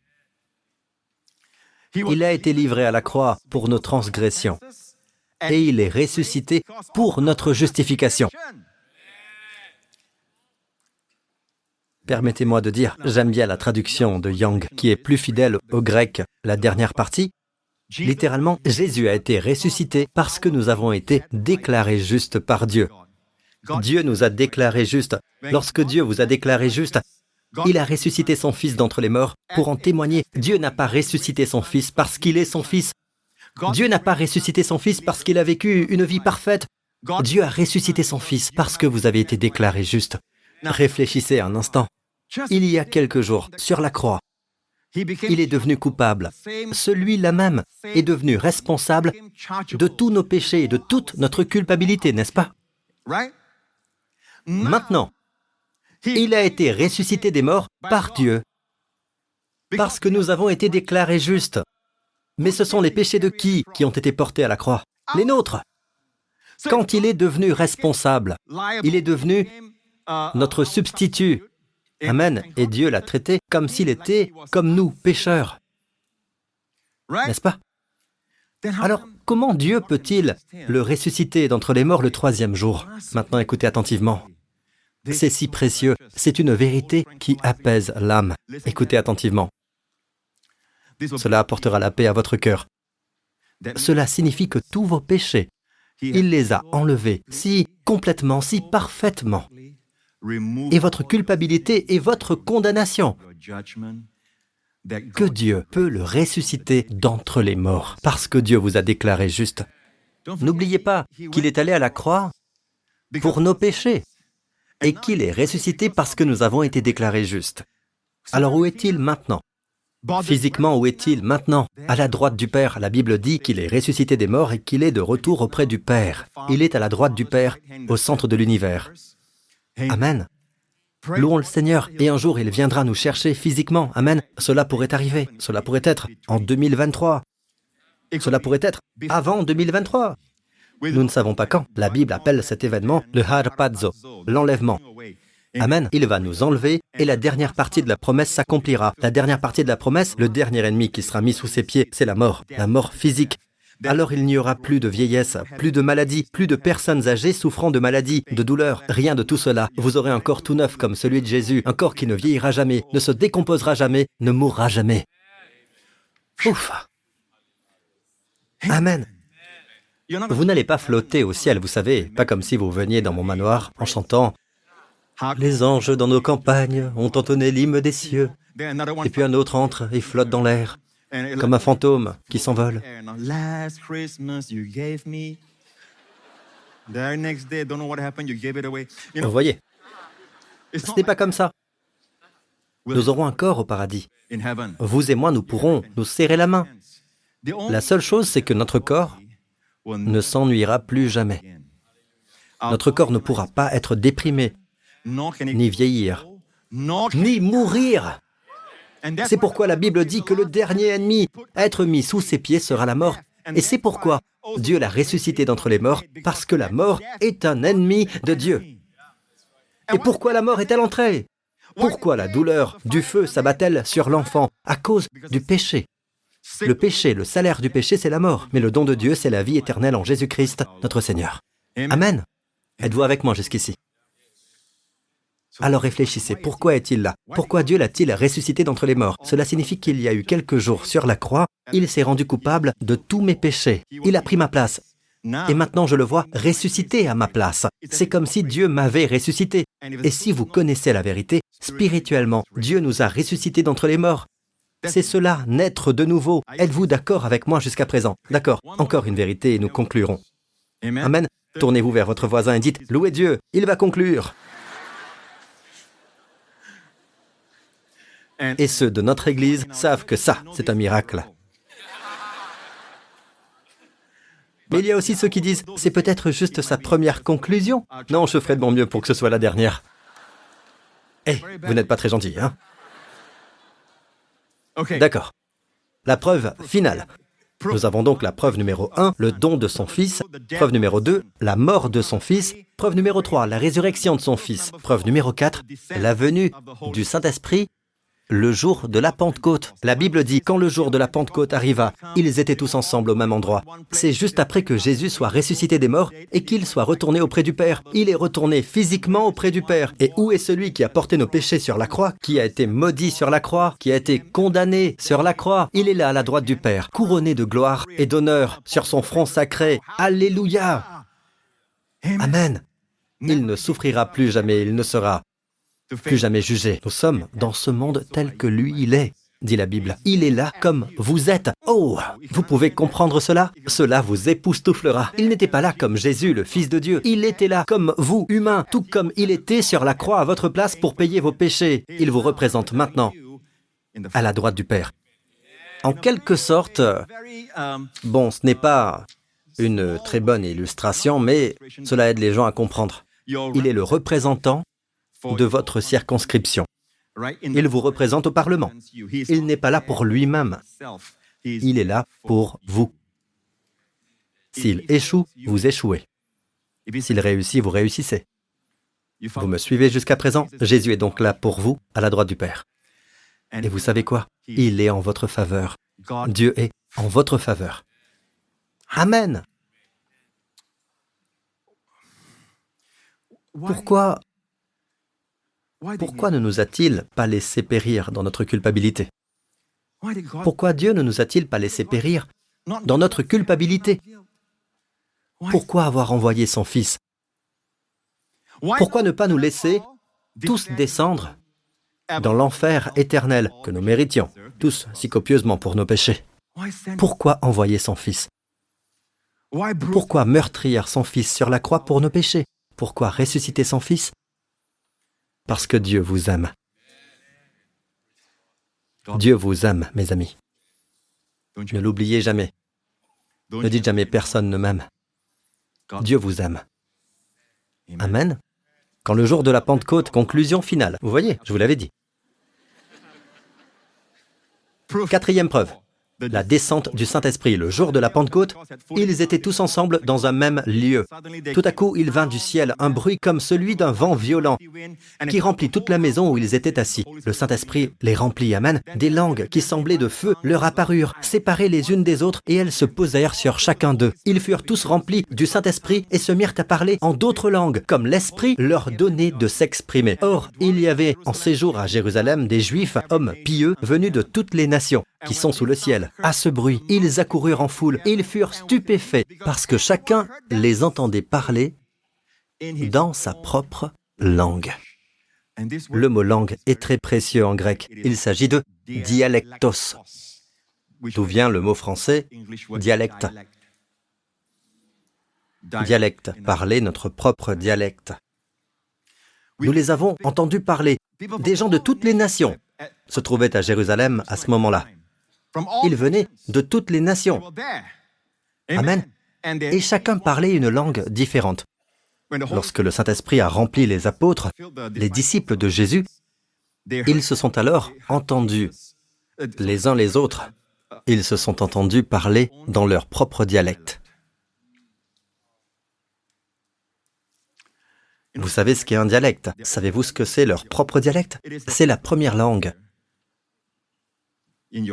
Il a été livré à la croix pour nos transgressions et il est ressuscité pour notre justification. Permettez-moi de dire, j'aime bien la traduction de Young, qui est plus fidèle au grec, la dernière partie. Littéralement, Jésus a été ressuscité parce que nous avons été déclarés justes par Dieu. Dieu nous a déclarés justes. Lorsque Dieu vous a déclaré juste, il a ressuscité son Fils d'entre les morts pour en témoigner. Dieu n'a pas ressuscité son Fils parce qu'il est son Fils. Dieu n'a pas ressuscité son Fils parce qu'il a vécu une vie parfaite. Dieu a ressuscité son Fils parce que vous avez été déclarés justes. Réfléchissez un instant. Il y a quelques jours, sur la croix, il est devenu coupable. Celui-là même est devenu responsable de tous nos péchés et de toute notre culpabilité, n'est-ce pas? Maintenant, il a été ressuscité des morts par Dieu, parce que nous avons été déclarés justes. Mais ce sont les péchés de qui qui ont été portés à la croix? Les nôtres. Quand il est devenu responsable, il est devenu notre substitut. Amen. Et Dieu l'a traité comme s'il était comme nous, pécheurs. N'est-ce pas? Alors, comment Dieu peut-il le ressusciter d'entre les morts le troisième jour? Maintenant, écoutez attentivement. C'est si précieux, c'est une vérité qui apaise l'âme. Écoutez attentivement. Cela apportera la paix à votre cœur. Cela signifie que tous vos péchés, il les a enlevés si complètement, si parfaitement. Et votre culpabilité et votre condamnation, que Dieu peut le ressusciter d'entre les morts, parce que Dieu vous a déclaré juste. N'oubliez pas qu'il est allé à la croix pour nos péchés et qu'il est ressuscité parce que nous avons été déclarés justes. Alors où est-il maintenant? Physiquement, où est-il maintenant? À la droite du Père. La Bible dit qu'il est ressuscité des morts et qu'il est de retour auprès du Père. Il est à la droite du Père, au centre de l'univers. Amen. Louons le Seigneur, et un jour il viendra nous chercher physiquement. Amen. Cela pourrait arriver. Cela pourrait être en 2023. Cela pourrait être avant 2023. Nous ne savons pas quand. La Bible appelle cet événement le harpazo, l'enlèvement. Amen. Il va nous enlever et la dernière partie de la promesse s'accomplira. La dernière partie de la promesse, le dernier ennemi qui sera mis sous ses pieds, c'est la mort, la mort physique. Alors il n'y aura plus de vieillesse, plus de maladie, plus de personnes âgées souffrant de maladies, de douleurs, rien de tout cela. Vous aurez un corps tout neuf comme celui de Jésus, un corps qui ne vieillira jamais, ne se décomposera jamais, ne mourra jamais. Ouf. Amen. Vous n'allez pas flotter au ciel, vous savez, pas comme si vous veniez dans mon manoir en chantant Les anges dans nos campagnes ont entonné l'hymne des cieux. Et puis un autre entre et flotte dans l'air, comme un fantôme qui s'envole. Vous voyez, ce n'est pas comme ça. Nous aurons un corps au paradis. Vous et moi, nous pourrons nous serrer la main. La seule chose, c'est que notre corps ne s'ennuiera plus jamais. Notre corps ne pourra pas être déprimé, ni vieillir, ni mourir. C'est pourquoi la Bible dit que le dernier ennemi à être mis sous ses pieds sera la mort. Et c'est pourquoi Dieu l'a ressuscité d'entre les morts, parce que la mort est un ennemi de Dieu. Et pourquoi la mort est-elle entrée? Pourquoi la douleur du feu s'abat-elle sur l'enfant? À cause du péché. Le péché, le salaire du péché, c'est la mort, mais le don de Dieu, c'est la vie éternelle en Jésus-Christ, notre Seigneur. Amen. Êtes-vous avec moi jusqu'ici? Alors réfléchissez, pourquoi est-il là? Pourquoi Dieu l'a-t-il ressuscité d'entre les morts? Cela signifie qu'il y a eu quelques jours sur la croix, il s'est rendu coupable de tous mes péchés. Il a pris ma place. Et maintenant je le vois ressuscité à ma place. C'est comme si Dieu m'avait ressuscité. Et si vous connaissez la vérité, spirituellement, Dieu nous a ressuscités d'entre les morts. C'est cela, naître de nouveau. Êtes-vous d'accord avec moi jusqu'à présent? D'accord. Encore une vérité et nous conclurons. Amen. Tournez-vous vers votre voisin et dites, Louez Dieu, il va conclure. Et ceux de notre Église savent que ça, c'est un miracle. Mais il y a aussi ceux qui disent, c'est peut-être juste sa première conclusion. Non, je ferai de mon mieux pour que ce soit la dernière. Eh, vous n'êtes pas très gentil, hein D'accord. La preuve finale. Nous avons donc la preuve numéro 1, le don de son Fils. Preuve numéro 2, la mort de son Fils. Preuve numéro 3, la résurrection de son Fils. Preuve numéro 4, la venue du Saint-Esprit le jour de la Pentecôte. La Bible dit, quand le jour de la Pentecôte arriva, ils étaient tous ensemble au même endroit. C'est juste après que Jésus soit ressuscité des morts et qu'il soit retourné auprès du Père. Il est retourné physiquement auprès du Père. Et où est celui qui a porté nos péchés sur la croix, qui a été maudit sur la croix, qui a été condamné sur la croix? Il est là à la droite du Père, couronné de gloire et d'honneur sur son front sacré. Alléluia Amen. Il ne souffrira plus jamais, il ne sera plus jamais jugé. Nous sommes dans ce monde tel que lui il est, dit la Bible. Il est là comme vous êtes. Oh, vous pouvez comprendre cela? Cela vous époustouflera. Il n'était pas là comme Jésus, le Fils de Dieu. Il était là comme vous, humain, tout comme il était sur la croix à votre place pour payer vos péchés. Il vous représente maintenant à la droite du Père. En quelque sorte, bon, ce n'est pas une très bonne illustration, mais cela aide les gens à comprendre. Il est le représentant de votre circonscription. Il vous représente au Parlement. Il n'est pas là pour lui-même. Il est là pour vous. S'il échoue, vous échouez. S'il réussit, vous réussissez. Vous me suivez jusqu'à présent Jésus est donc là pour vous, à la droite du Père. Et vous savez quoi? Il est en votre faveur. Dieu est en votre faveur. Amen. Pourquoi pourquoi ne nous a-t-il pas laissé périr dans notre culpabilité Pourquoi Dieu ne nous a-t-il pas laissé périr dans notre culpabilité Pourquoi avoir envoyé son Fils Pourquoi ne pas nous laisser tous descendre dans l'enfer éternel que nous méritions, tous si copieusement pour nos péchés Pourquoi envoyer son Fils Pourquoi meurtrir son Fils sur la croix pour nos péchés Pourquoi ressusciter son Fils parce que Dieu vous aime. Dieu vous aime, mes amis. Ne l'oubliez jamais. Ne dites jamais personne ne m'aime. Dieu vous aime. Amen. Quand le jour de la Pentecôte, conclusion finale, vous voyez, je vous l'avais dit. Quatrième preuve la descente du Saint-Esprit, le jour de la Pentecôte, ils étaient tous ensemble dans un même lieu. Tout à coup, il vint du ciel un bruit comme celui d'un vent violent qui remplit toute la maison où ils étaient assis. Le Saint-Esprit les remplit, Amen. Des langues qui semblaient de feu leur apparurent, séparées les unes des autres, et elles se posèrent sur chacun d'eux. Ils furent tous remplis du Saint-Esprit et se mirent à parler en d'autres langues, comme l'Esprit leur donnait de s'exprimer. Or, il y avait en séjour à Jérusalem des Juifs, hommes pieux, venus de toutes les nations qui sont sous le ciel. À ce bruit, ils accoururent en foule ils furent stupéfaits parce que chacun les entendait parler dans sa propre langue. Le mot langue est très précieux en grec. Il s'agit de dialectos, d'où vient le mot français dialecte? Dialecte, parler notre propre dialecte. Nous les avons entendus parler. Des gens de toutes les nations se trouvaient à Jérusalem à ce moment-là. Ils venaient de toutes les nations. Amen. Et chacun parlait une langue différente. Lorsque le Saint-Esprit a rempli les apôtres, les disciples de Jésus, ils se sont alors entendus les uns les autres. Ils se sont entendus parler dans leur propre dialecte. Vous savez ce qu'est un dialecte? Savez-vous ce que c'est leur propre dialecte? C'est la première langue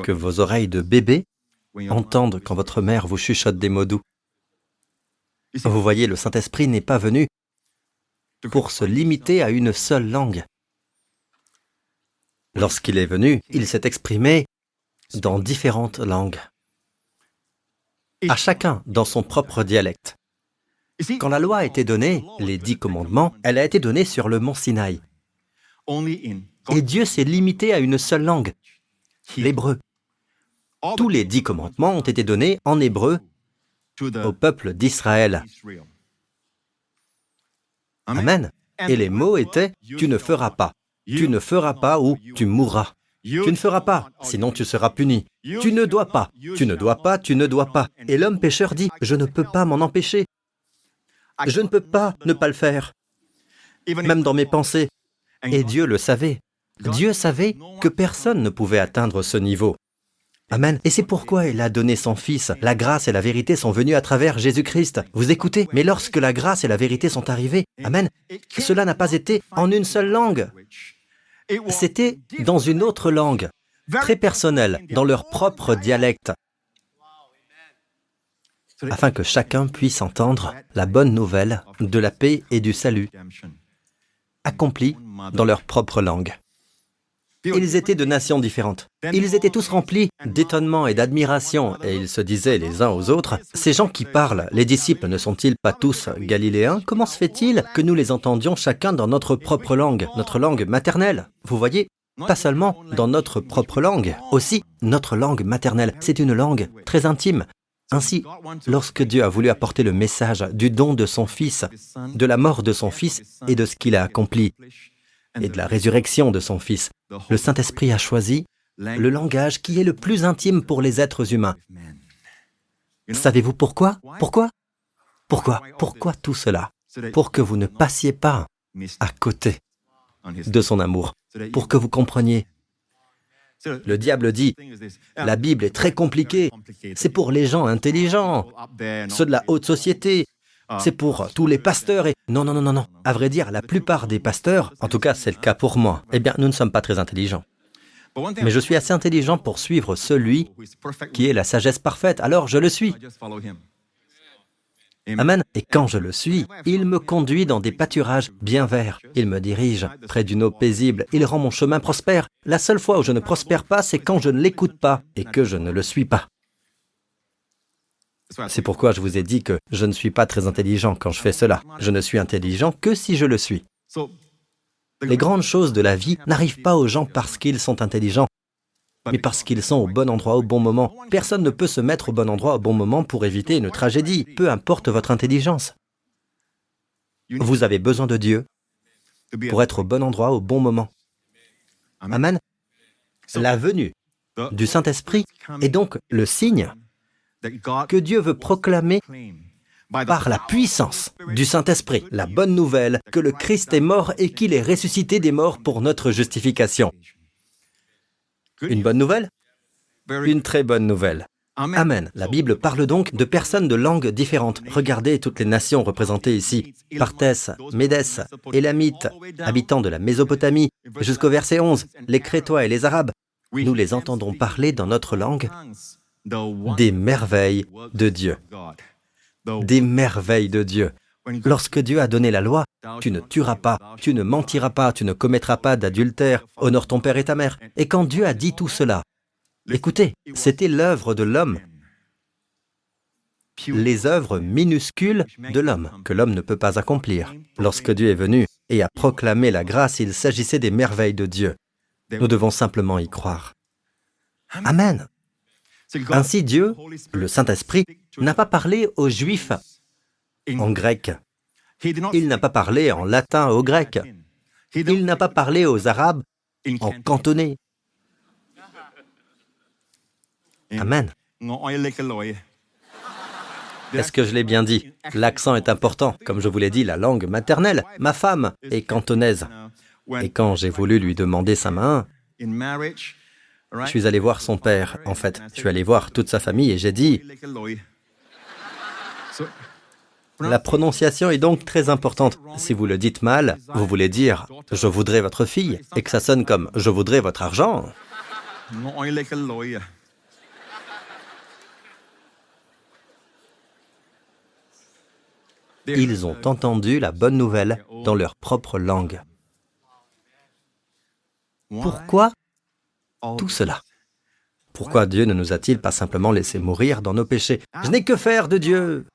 que vos oreilles de bébé entendent quand votre mère vous chuchote des mots doux. Vous voyez, le Saint-Esprit n'est pas venu pour se limiter à une seule langue. Lorsqu'il est venu, il s'est exprimé dans différentes langues, à chacun dans son propre dialecte. Quand la loi a été donnée, les dix commandements, elle a été donnée sur le mont Sinaï. Et Dieu s'est limité à une seule langue, l'hébreu. Tous les dix commandements ont été donnés en hébreu au peuple d'Israël. Amen. Et les mots étaient ⁇ Tu ne feras pas ⁇ Tu ne feras pas ou tu mourras. Tu ne feras pas, sinon tu seras puni. Tu ne dois pas, tu ne dois pas, tu ne dois pas. Et l'homme pécheur dit, je ne peux pas m'en empêcher. Je ne peux pas ne pas le faire. Même dans mes pensées. Et Dieu le savait. Dieu savait que personne ne pouvait atteindre ce niveau. Amen. Et c'est pourquoi il a donné son Fils. La grâce et la vérité sont venues à travers Jésus-Christ. Vous écoutez Mais lorsque la grâce et la vérité sont arrivées, Amen, cela n'a pas été en une seule langue. C'était dans une autre langue, très personnelle, dans leur propre dialecte, afin que chacun puisse entendre la bonne nouvelle de la paix et du salut, accomplie dans leur propre langue. Ils étaient de nations différentes. Ils étaient tous remplis d'étonnement et d'admiration, et ils se disaient les uns aux autres, Ces gens qui parlent, les disciples ne sont-ils pas tous galiléens? Comment se fait-il que nous les entendions chacun dans notre propre langue, notre langue maternelle? Vous voyez pas seulement dans notre propre langue, aussi notre langue maternelle. C'est une langue très intime. Ainsi, lorsque Dieu a voulu apporter le message du don de son Fils, de la mort de son Fils et de ce qu'il a accompli, et de la résurrection de son Fils, le Saint-Esprit a choisi le langage qui est le plus intime pour les êtres humains. Savez-vous pourquoi? Pourquoi? Pourquoi? Pourquoi tout cela? Pour que vous ne passiez pas à côté de son amour, pour que vous compreniez. Le diable dit, la Bible est très compliquée, c'est pour les gens intelligents, ceux de la haute société, c'est pour tous les pasteurs et... Non, non, non, non, non. À vrai dire, la plupart des pasteurs, en tout cas c'est le cas pour moi, eh bien nous ne sommes pas très intelligents. Mais je suis assez intelligent pour suivre celui qui est la sagesse parfaite, alors je le suis. Amen. Et quand je le suis, il me conduit dans des pâturages bien verts. Il me dirige près d'une eau paisible. Il rend mon chemin prospère. La seule fois où je ne prospère pas, c'est quand je ne l'écoute pas et que je ne le suis pas. C'est pourquoi je vous ai dit que je ne suis pas très intelligent quand je fais cela. Je ne suis intelligent que si je le suis. Les grandes choses de la vie n'arrivent pas aux gens parce qu'ils sont intelligents, mais parce qu'ils sont au bon endroit au bon moment. Personne ne peut se mettre au bon endroit au bon moment pour éviter une tragédie, peu importe votre intelligence. Vous avez besoin de Dieu pour être au bon endroit au bon moment. Amen. La venue du Saint-Esprit est donc le signe que Dieu veut proclamer par la puissance du Saint-Esprit la bonne nouvelle que le Christ est mort et qu'il est ressuscité des morts pour notre justification. Une bonne nouvelle Une très bonne nouvelle. Amen. La Bible parle donc de personnes de langues différentes. Regardez toutes les nations représentées ici. Parthes, Médès, Élamites, habitants de la Mésopotamie, jusqu'au verset 11, les Crétois et les Arabes. Nous les entendons parler dans notre langue des merveilles de Dieu. Des merveilles de Dieu. Lorsque Dieu a donné la loi, tu ne tueras pas, tu ne mentiras pas, tu ne commettras pas d'adultère, honore ton père et ta mère. Et quand Dieu a dit tout cela, écoutez, c'était l'œuvre de l'homme, les œuvres minuscules de l'homme, que l'homme ne peut pas accomplir. Lorsque Dieu est venu et a proclamé la grâce, il s'agissait des merveilles de Dieu. Nous devons simplement y croire. Amen. Ainsi Dieu, le Saint-Esprit, n'a pas parlé aux Juifs en grec. Il n'a pas parlé en latin aux Grecs. Il n'a pas parlé aux Arabes en cantonais. Amen. Est-ce que je l'ai bien dit? L'accent est important. Comme je vous l'ai dit, la langue maternelle, ma femme, est cantonaise. Et quand j'ai voulu lui demander sa main, je suis allé voir son père, en fait. Je suis allé voir toute sa famille et j'ai dit, la prononciation est donc très importante. Si vous le dites mal, vous voulez dire ⁇ je voudrais votre fille ⁇ et que ça sonne comme ⁇ je voudrais votre argent ⁇ Ils ont entendu la bonne nouvelle dans leur propre langue. Pourquoi tout cela Pourquoi Dieu ne nous a-t-il pas simplement laissé mourir dans nos péchés? Je n'ai que faire de Dieu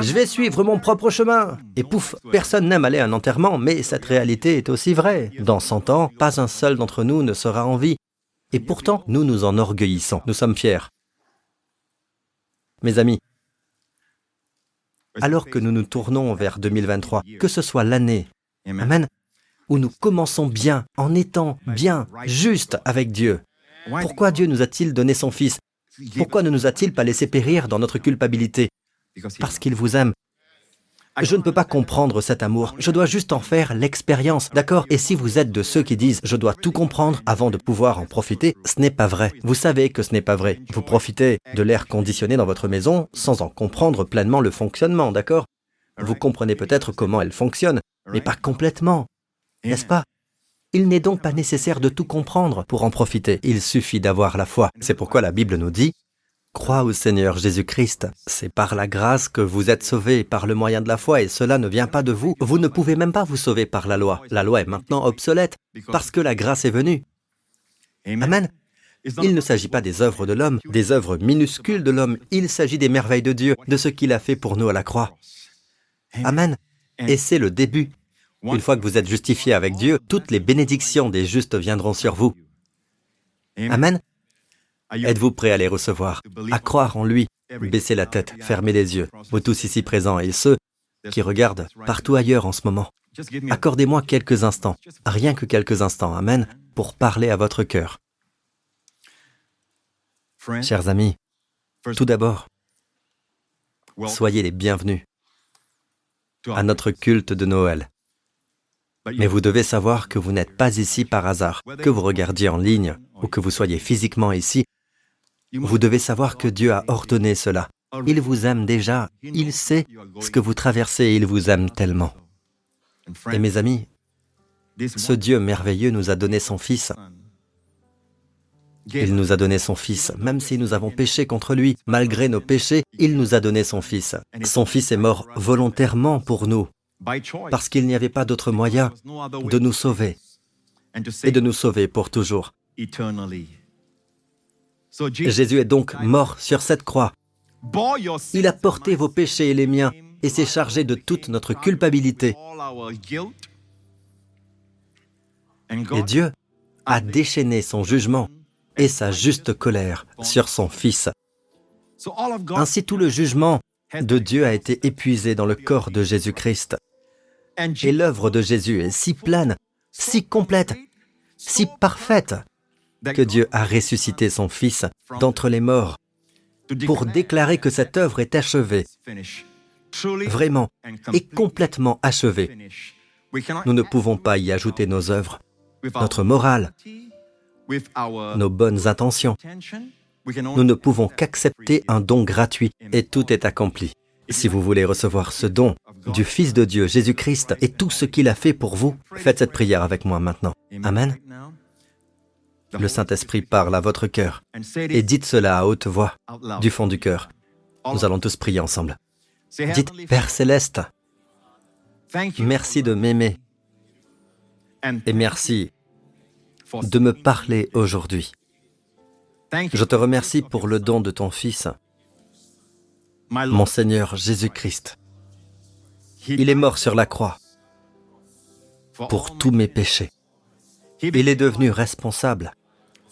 Je vais suivre mon propre chemin. Et pouf, personne n'aime aller à un enterrement, mais cette réalité est aussi vraie. Dans cent ans, pas un seul d'entre nous ne sera en vie. Et pourtant, nous nous enorgueillissons, nous sommes fiers. Mes amis, alors que nous nous tournons vers 2023, que ce soit l'année, Amen, où nous commençons bien, en étant bien, juste avec Dieu. Pourquoi Dieu nous a-t-il donné son Fils? Pourquoi ne nous a-t-il pas laissé périr dans notre culpabilité? Parce qu'il vous aime. Je ne peux pas comprendre cet amour, je dois juste en faire l'expérience, d'accord? Et si vous êtes de ceux qui disent ⁇ je dois tout comprendre avant de pouvoir en profiter ⁇ ce n'est pas vrai. Vous savez que ce n'est pas vrai. Vous profitez de l'air conditionné dans votre maison sans en comprendre pleinement le fonctionnement, d'accord? Vous comprenez peut-être comment elle fonctionne, mais pas complètement, n'est-ce pas? Il n'est donc pas nécessaire de tout comprendre pour en profiter. Il suffit d'avoir la foi. C'est pourquoi la Bible nous dit Crois au Seigneur Jésus-Christ. C'est par la grâce que vous êtes sauvés, par le moyen de la foi, et cela ne vient pas de vous. Vous ne pouvez même pas vous sauver par la loi. La loi est maintenant obsolète, parce que la grâce est venue. Amen. Il ne s'agit pas des œuvres de l'homme, des œuvres minuscules de l'homme, il s'agit des merveilles de Dieu, de ce qu'il a fait pour nous à la croix. Amen. Et c'est le début. Une fois que vous êtes justifié avec Dieu, toutes les bénédictions des justes viendront sur vous. Amen. Êtes-vous prêt à les recevoir, à croire en lui, baisser la tête, fermer les yeux, vous tous ici présents et ceux qui regardent partout ailleurs en ce moment Accordez-moi quelques instants, rien que quelques instants, Amen, pour parler à votre cœur. Chers amis, tout d'abord, soyez les bienvenus à notre culte de Noël. Mais vous devez savoir que vous n'êtes pas ici par hasard, que vous regardiez en ligne ou que vous soyez physiquement ici, vous devez savoir que Dieu a ordonné cela. Il vous aime déjà. Il sait ce que vous traversez et il vous aime tellement. Et mes amis, ce Dieu merveilleux nous a donné son Fils. Il nous a donné son Fils, même si nous avons péché contre lui. Malgré nos péchés, il nous a donné son Fils. Son Fils est mort volontairement pour nous, parce qu'il n'y avait pas d'autre moyen de nous sauver et de nous sauver pour toujours. Jésus est donc mort sur cette croix. Il a porté vos péchés et les miens et s'est chargé de toute notre culpabilité. Et Dieu a déchaîné son jugement et sa juste colère sur son Fils. Ainsi tout le jugement de Dieu a été épuisé dans le corps de Jésus-Christ. Et l'œuvre de Jésus est si pleine, si complète, si parfaite, que Dieu a ressuscité son Fils d'entre les morts pour déclarer que cette œuvre est achevée, vraiment et complètement achevée. Nous ne pouvons pas y ajouter nos œuvres, notre morale, nos bonnes intentions. Nous ne pouvons qu'accepter un don gratuit et tout est accompli. Si vous voulez recevoir ce don du Fils de Dieu, Jésus-Christ, et tout ce qu'il a fait pour vous, faites cette prière avec moi maintenant. Amen. Le Saint-Esprit parle à votre cœur et dites cela à haute voix, du fond du cœur. Nous allons tous prier ensemble. Dites, Père céleste, merci de m'aimer et merci de me parler aujourd'hui. Je te remercie pour le don de ton Fils, mon Seigneur Jésus-Christ. Il est mort sur la croix pour tous mes péchés. Il est devenu responsable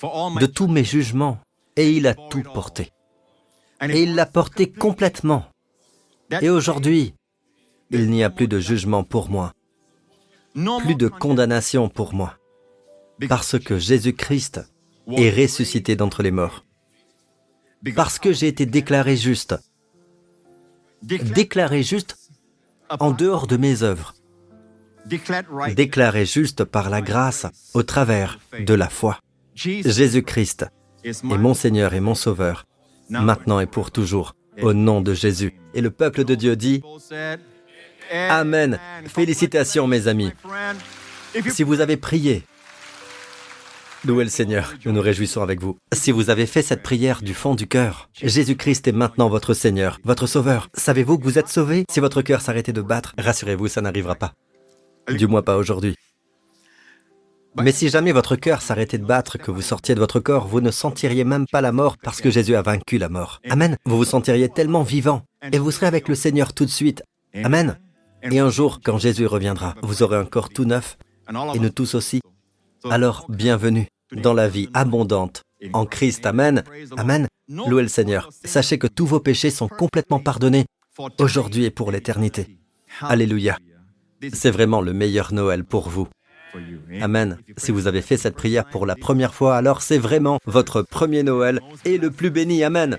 de tous mes jugements et il a tout porté. Et il l'a porté complètement. Et aujourd'hui, il n'y a plus de jugement pour moi, plus de condamnation pour moi parce que Jésus-Christ est ressuscité d'entre les morts. Parce que j'ai été déclaré juste. Déclaré juste en dehors de mes œuvres. Déclaré juste par la grâce au travers de la foi. Jésus-Christ est mon Seigneur et mon Sauveur, maintenant et pour toujours, au nom de Jésus. Et le peuple de Dieu dit, Amen. Félicitations mes amis. Si vous avez prié Louez le Seigneur, nous nous réjouissons avec vous. Si vous avez fait cette prière du fond du cœur, Jésus-Christ est maintenant votre Seigneur, votre Sauveur. Savez-vous que vous êtes sauvé Si votre cœur s'arrêtait de battre, rassurez-vous, ça n'arrivera pas. Du moins pas aujourd'hui. Mais si jamais votre cœur s'arrêtait de battre, que vous sortiez de votre corps, vous ne sentiriez même pas la mort parce que Jésus a vaincu la mort. Amen. Vous vous sentiriez tellement vivant et vous serez avec le Seigneur tout de suite. Amen. Et un jour, quand Jésus reviendra, vous aurez un corps tout neuf et nous tous aussi. Alors, bienvenue dans la vie abondante en Christ. Amen. Amen. Louez le Seigneur. Sachez que tous vos péchés sont complètement pardonnés aujourd'hui et pour l'éternité. Alléluia. C'est vraiment le meilleur Noël pour vous. Amen. Si vous avez fait cette prière pour la première fois, alors c'est vraiment votre premier Noël et le plus béni. Amen.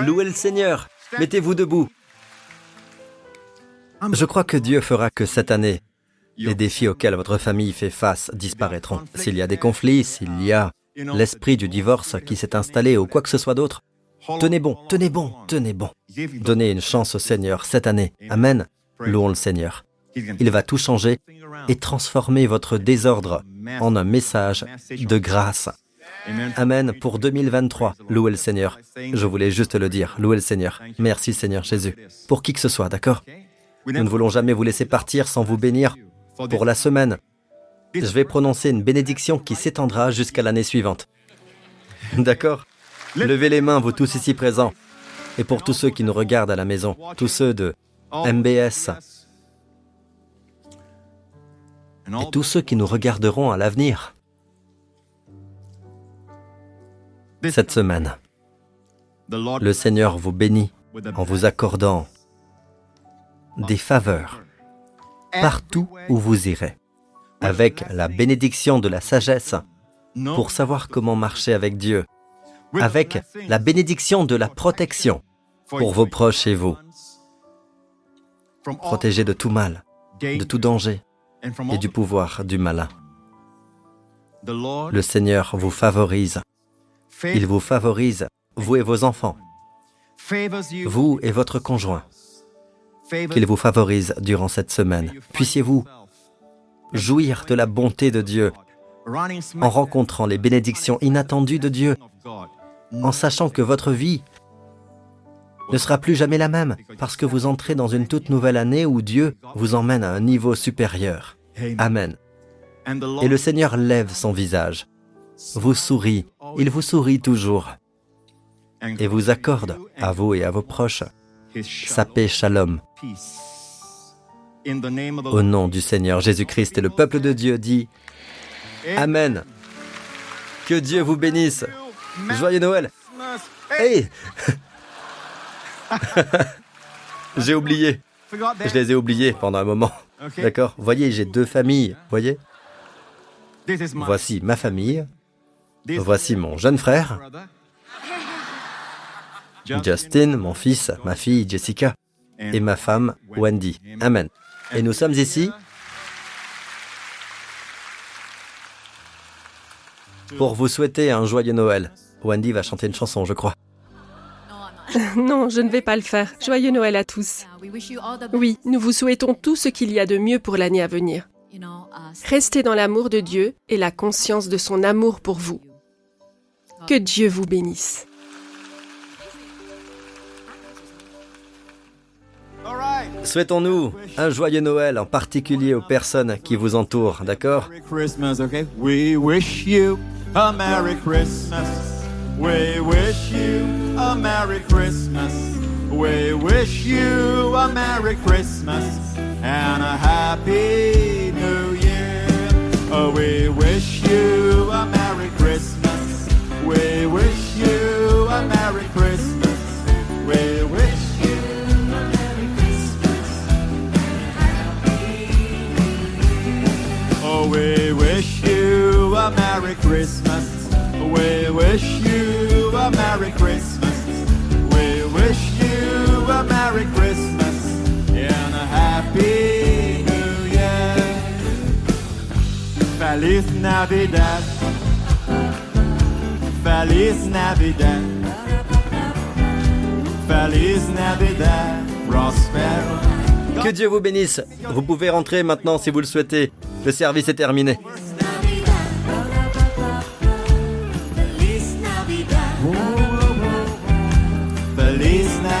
Louez le Seigneur. Mettez-vous debout. Je crois que Dieu fera que cette année, les défis auxquels votre famille fait face disparaîtront. S'il y a des conflits, s'il y a l'esprit du divorce qui s'est installé ou quoi que ce soit d'autre, tenez bon, tenez bon, tenez bon. Donnez une chance au Seigneur cette année. Amen. Louons le Seigneur. Il va tout changer et transformer votre désordre en un message de grâce. Amen pour 2023. Louez le Seigneur. Je voulais juste le dire. Louez le Seigneur. Merci Seigneur Jésus. Pour qui que ce soit, d'accord? Nous ne voulons jamais vous laisser partir sans vous bénir pour la semaine. Je vais prononcer une bénédiction qui s'étendra jusqu'à l'année suivante. [LAUGHS] D'accord? Levez les mains, vous tous ici présents. Et pour tous ceux qui nous regardent à la maison, tous ceux de MBS, et tous ceux qui nous regarderont à l'avenir. Cette semaine, le Seigneur vous bénit en vous accordant des faveurs partout où vous irez, avec la bénédiction de la sagesse pour savoir comment marcher avec Dieu, avec la bénédiction de la protection pour vos proches et vous, protégés de tout mal, de tout danger et du pouvoir du malin. Le Seigneur vous favorise. Il vous favorise, vous et vos enfants, vous et votre conjoint, qu'il vous favorise durant cette semaine. Puissiez-vous jouir de la bonté de Dieu en rencontrant les bénédictions inattendues de Dieu, en sachant que votre vie ne sera plus jamais la même, parce que vous entrez dans une toute nouvelle année où Dieu vous emmène à un niveau supérieur. Amen. Et le Seigneur lève son visage, vous sourit, il vous sourit toujours, et vous accorde, à vous et à vos proches, sa paix shalom. Au nom du Seigneur Jésus-Christ et le peuple de Dieu dit Amen. Que Dieu vous bénisse. Joyeux Noël. Hey [LAUGHS] J'ai oublié. Je les ai oubliés pendant un moment. D'accord Voyez, j'ai deux familles. Voyez Voici ma famille. Voici mon jeune frère. Justin, mon fils, ma fille Jessica et ma femme Wendy. Amen. Et nous sommes ici pour vous souhaiter un joyeux Noël. Wendy va chanter une chanson, je crois. [LAUGHS] Non, je ne vais pas le faire. Joyeux Noël à tous. Oui, nous vous souhaitons tout ce qu'il y a de mieux pour l'année à venir. Restez dans l'amour de Dieu et la conscience de son amour pour vous. Que Dieu vous bénisse. Souhaitons-nous un joyeux Noël, en particulier aux personnes qui vous entourent, d'accord We wish you a Merry Christmas. We wish you a Merry Christmas. We wish you a Merry Christmas and a Happy New Year. Oh, we wish you a Merry Christmas. We wish you a Merry a Merry Christmas. We wish you a Merry Christmas. We wish you a Merry Christmas and a Happy New Year. Feliz Navidad. Feliz Navidad. Feliz Navidad. Prospero. Que Dieu vous bénisse. Vous pouvez rentrer maintenant si vous le souhaitez. Le service est terminé.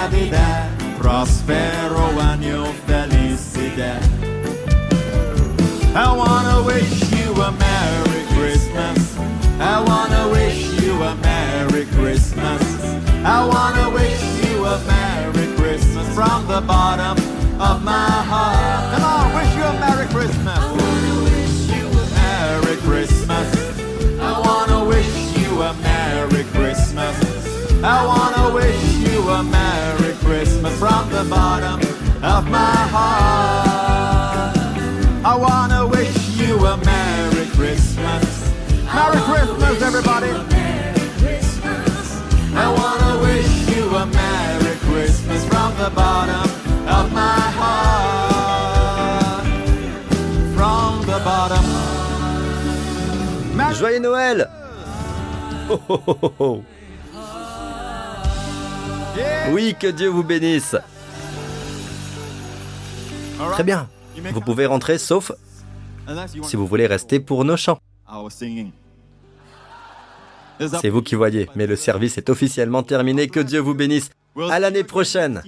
Navidad, prospero año felicidad. I wanna wish you a Merry Christmas. I wanna wish you a Merry Christmas. I wanna wish you a Merry Christmas from the bottom of my heart. The bottom of my heart. I wanna wish you a Merry Christmas. Merry Christmas, everybody. I wanna wish you a Merry Christmas from the bottom of my heart. From the bottom. Merry Joyeux Noël oh, oh, oh. Oui, que Dieu vous bénisse. Très bien. Vous pouvez rentrer, sauf si vous voulez rester pour nos chants. C'est vous qui voyez, mais le service est officiellement terminé. Que Dieu vous bénisse. À l'année prochaine.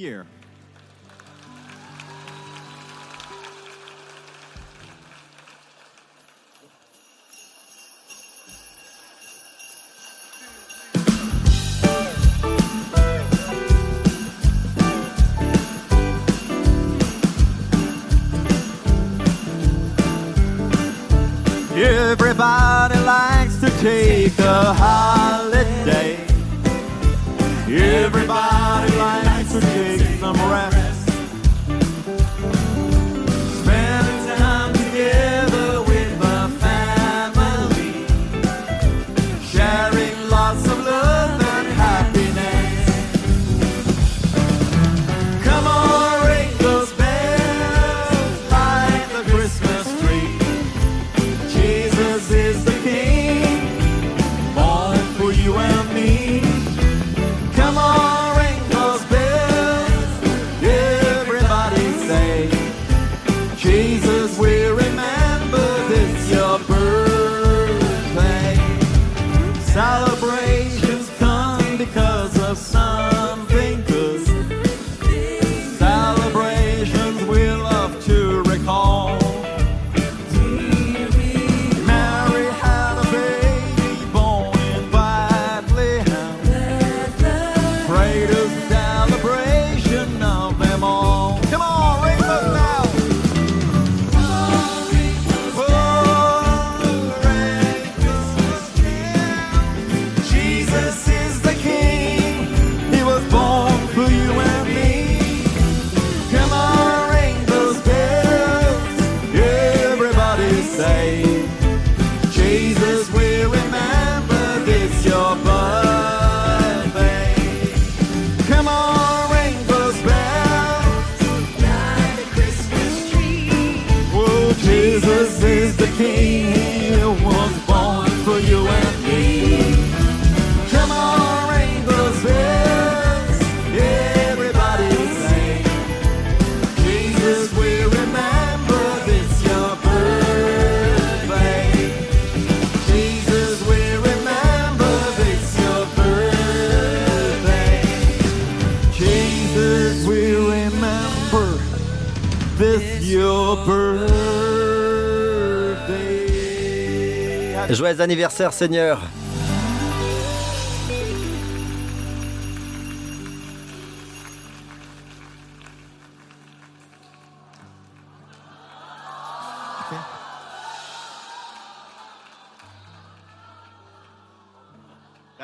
Joyeux anniversaire Seigneur.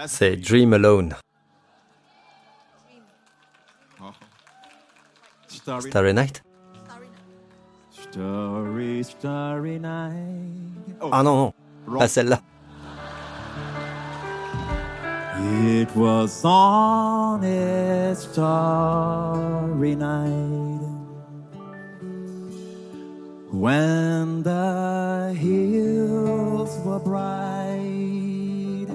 C'est Dream Alone. Starry Night. Ah non, non. Pas celle-là. It was on a starry night when the hills were bright,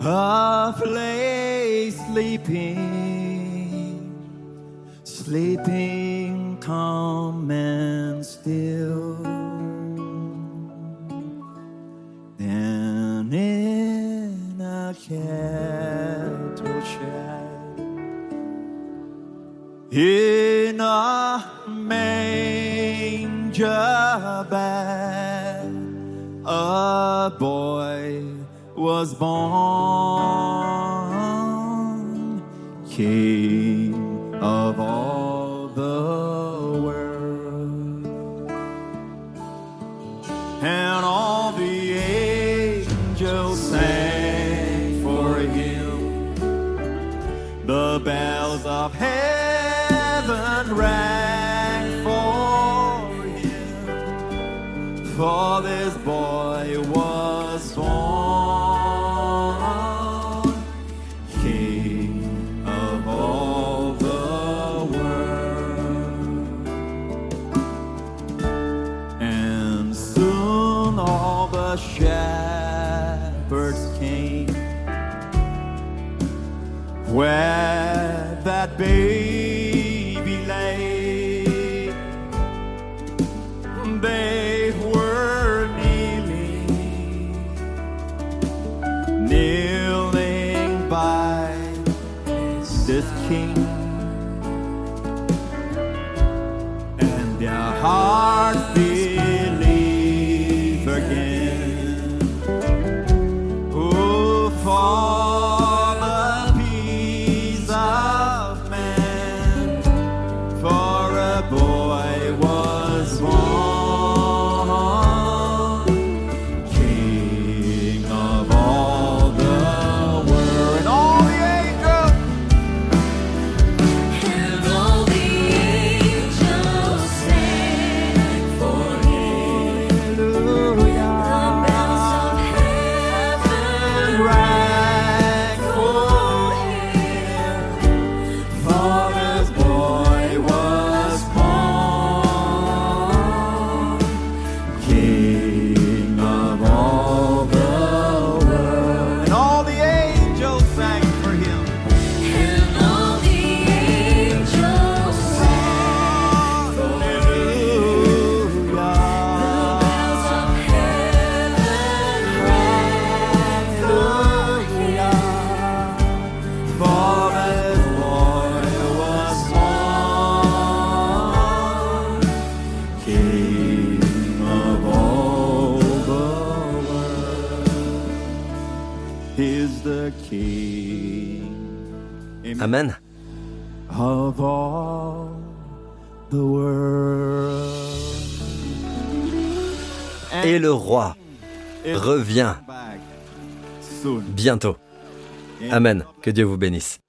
a place sleeping, sleeping calm and still. 은은하게 도착 In a manger bed A boy was born King of all the world. And all The bells of heaven rang for you, for this boy Amen. Of all the world. Et le roi revient bientôt. Amen. Que Dieu vous bénisse.